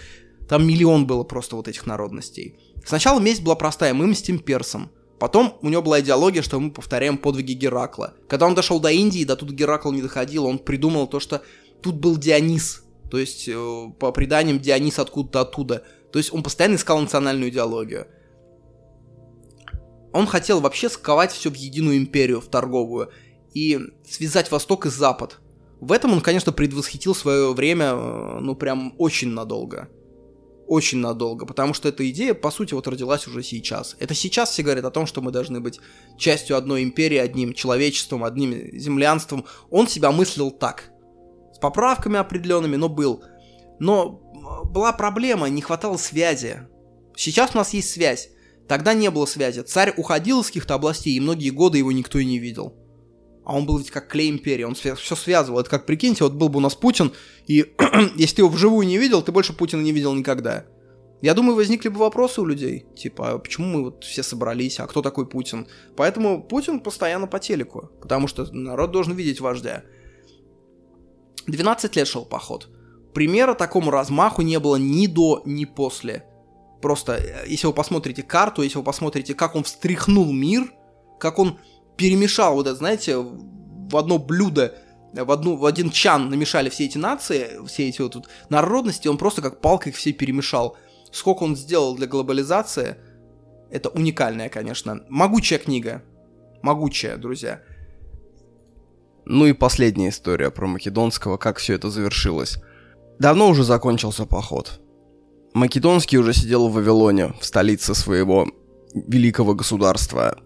Там миллион было просто вот этих народностей. Сначала месть была простая, мы мстим персам. Потом у него была идеология, что мы повторяем подвиги Геракла. Когда он дошел до Индии, до тут Геракл не доходил, он придумал то, что тут был Дионис, то есть, э, по преданиям, Дионис откуда-то оттуда. То есть, он постоянно искал национальную идеологию. Он хотел вообще сковать все в единую империю, в торговую, и связать Восток и Запад. В этом он, конечно, предвосхитил свое время, э, ну, прям очень надолго. Очень надолго, потому что эта идея, по сути, вот родилась уже сейчас. Это сейчас все говорят о том, что мы должны быть частью одной империи, одним человечеством, одним землянством. Он себя мыслил так поправками определенными, но был. Но была проблема, не хватало связи. Сейчас у нас есть связь. Тогда не было связи. Царь уходил из каких-то областей, и многие годы его никто и не видел. А он был ведь как клей империи, он все связывал. Это как, прикиньте, вот был бы у нас Путин, и (clears throat) если ты его вживую не видел, ты больше Путина не видел никогда. Я думаю, возникли бы вопросы у людей, типа, а почему мы вот все собрались, а кто такой Путин? Поэтому Путин постоянно по телеку, потому что народ должен видеть вождя. 12 лет шел поход. Примера такому размаху не было ни до, ни после. Просто, э, если вы посмотрите карту, если вы посмотрите, как он встряхнул мир, как он перемешал вот это, знаете, в одно блюдо, в, одну, в один чан намешали все эти нации, все эти вот тут народности, он просто как палкой их все перемешал. Сколько он сделал для глобализации, это уникальная, конечно. Могучая книга. Могучая, друзья. Ну и последняя история про Македонского, как все это завершилось. Давно уже закончился поход. Македонский уже сидел в Вавилоне, в столице своего великого государства.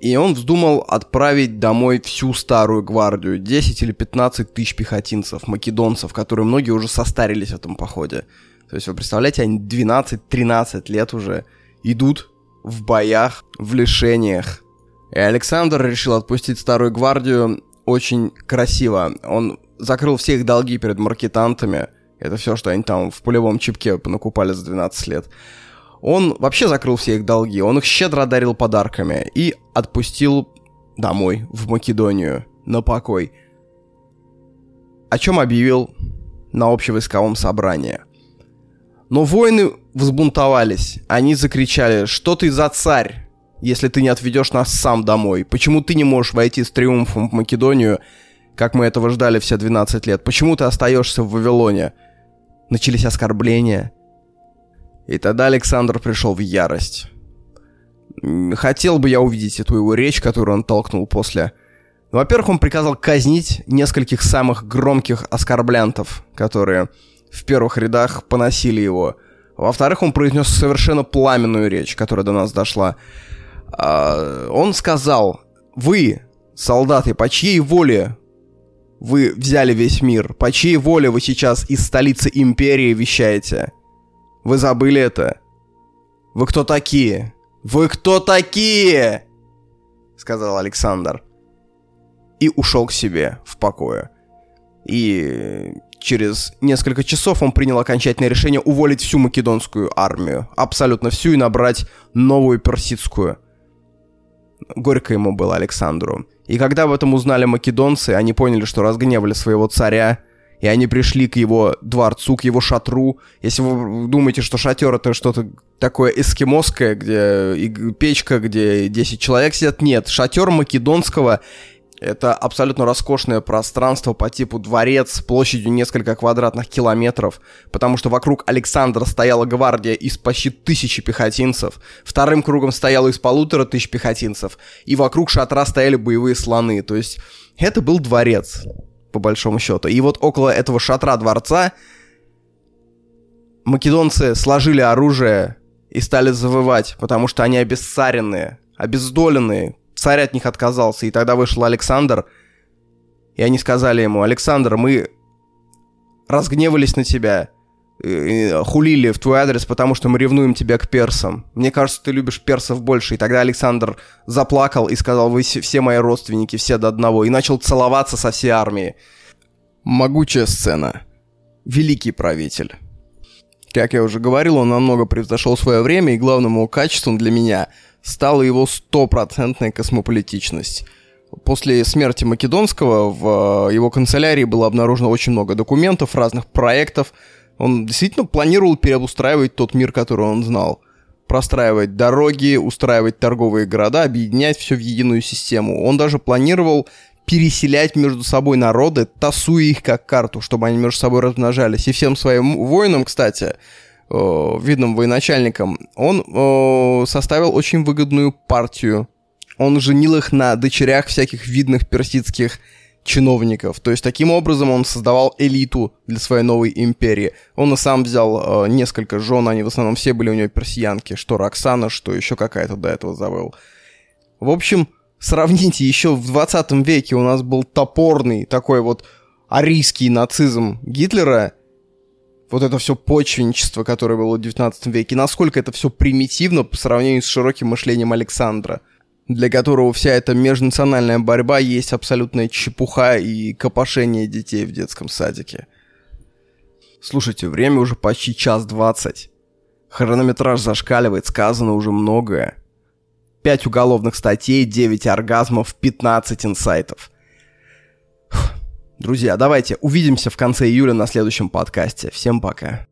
И он вздумал отправить домой всю старую гвардию, 10 или 15 тысяч пехотинцев, македонцев, которые многие уже состарились в этом походе. То есть вы представляете, они 12-13 лет уже идут в боях, в лишениях. И Александр решил отпустить старую гвардию очень красиво. Он закрыл все их долги перед маркетантами. Это все, что они там в пулевом чипке накупали за 12 лет. Он вообще закрыл все их долги, он их щедро одарил подарками и отпустил домой, в Македонию, на покой. О чем объявил на общевойсковом собрании. Но воины взбунтовались. Они закричали, что ты за царь, если ты не отведешь нас сам домой? Почему ты не можешь войти с триумфом в Македонию, как мы этого ждали все 12 лет? Почему ты остаешься в Вавилоне? Начались оскорбления. И тогда Александр пришел в ярость. Хотел бы я увидеть эту его речь, которую он толкнул после. Во-первых, он приказал казнить нескольких самых громких оскорблянтов, которые в первых рядах поносили его. Во-вторых, он произнес совершенно пламенную речь, которая до нас дошла. А, он сказал, вы, солдаты, по чьей воле вы взяли весь мир? По чьей воле вы сейчас из столицы империи вещаете? Вы забыли это? Вы кто такие? Вы кто такие? Сказал Александр. И ушел к себе в покое. И через несколько часов он принял окончательное решение уволить всю македонскую армию. Абсолютно всю и набрать новую персидскую. Горько ему было Александру. И когда об этом узнали македонцы, они поняли, что разгневали своего царя, и они пришли к его дворцу, к его шатру. Если вы думаете, что шатер это что-то такое эскимосское, где печка, где 10 человек сидят, нет. Шатер македонского это абсолютно роскошное пространство по типу дворец площадью несколько квадратных километров, потому что вокруг Александра стояла гвардия из почти тысячи пехотинцев, вторым кругом стояло из полутора тысяч пехотинцев, и вокруг шатра стояли боевые слоны, то есть это был дворец по большому счету. И вот около этого шатра дворца македонцы сложили оружие и стали завывать, потому что они обессаренные, обездоленные. Царь от них отказался, и тогда вышел Александр, и они сказали ему, Александр, мы разгневались на тебя, хулили в твой адрес, потому что мы ревнуем тебя к персам. Мне кажется, ты любишь персов больше. И тогда Александр заплакал и сказал, вы все мои родственники, все до одного. И начал целоваться со всей армией. Могучая сцена. Великий правитель. Как я уже говорил, он намного превзошел свое время, и главным его качеством для меня стала его стопроцентная космополитичность. После смерти Македонского в его канцелярии было обнаружено очень много документов, разных проектов, он действительно планировал переобустраивать тот мир, который он знал. Простраивать дороги, устраивать торговые города, объединять все в единую систему. Он даже планировал переселять между собой народы, тасуя их как карту, чтобы они между собой размножались. И всем своим воинам, кстати, видным военачальникам, он составил очень выгодную партию. Он женил их на дочерях всяких видных персидских чиновников. То есть таким образом он создавал элиту для своей новой империи. Он и сам взял э, несколько жен, они в основном все были у него персиянки, что Роксана, что еще какая-то до этого завел. В общем, сравните, еще в 20 веке у нас был топорный такой вот арийский нацизм Гитлера, вот это все почвенничество, которое было в 19 веке, насколько это все примитивно по сравнению с широким мышлением Александра – для которого вся эта межнациональная борьба есть абсолютная чепуха и копошение детей в детском садике. Слушайте, время уже почти час двадцать. Хронометраж зашкаливает, сказано уже многое. Пять уголовных статей, 9 оргазмов, 15 инсайтов. Друзья, давайте увидимся в конце июля на следующем подкасте. Всем пока.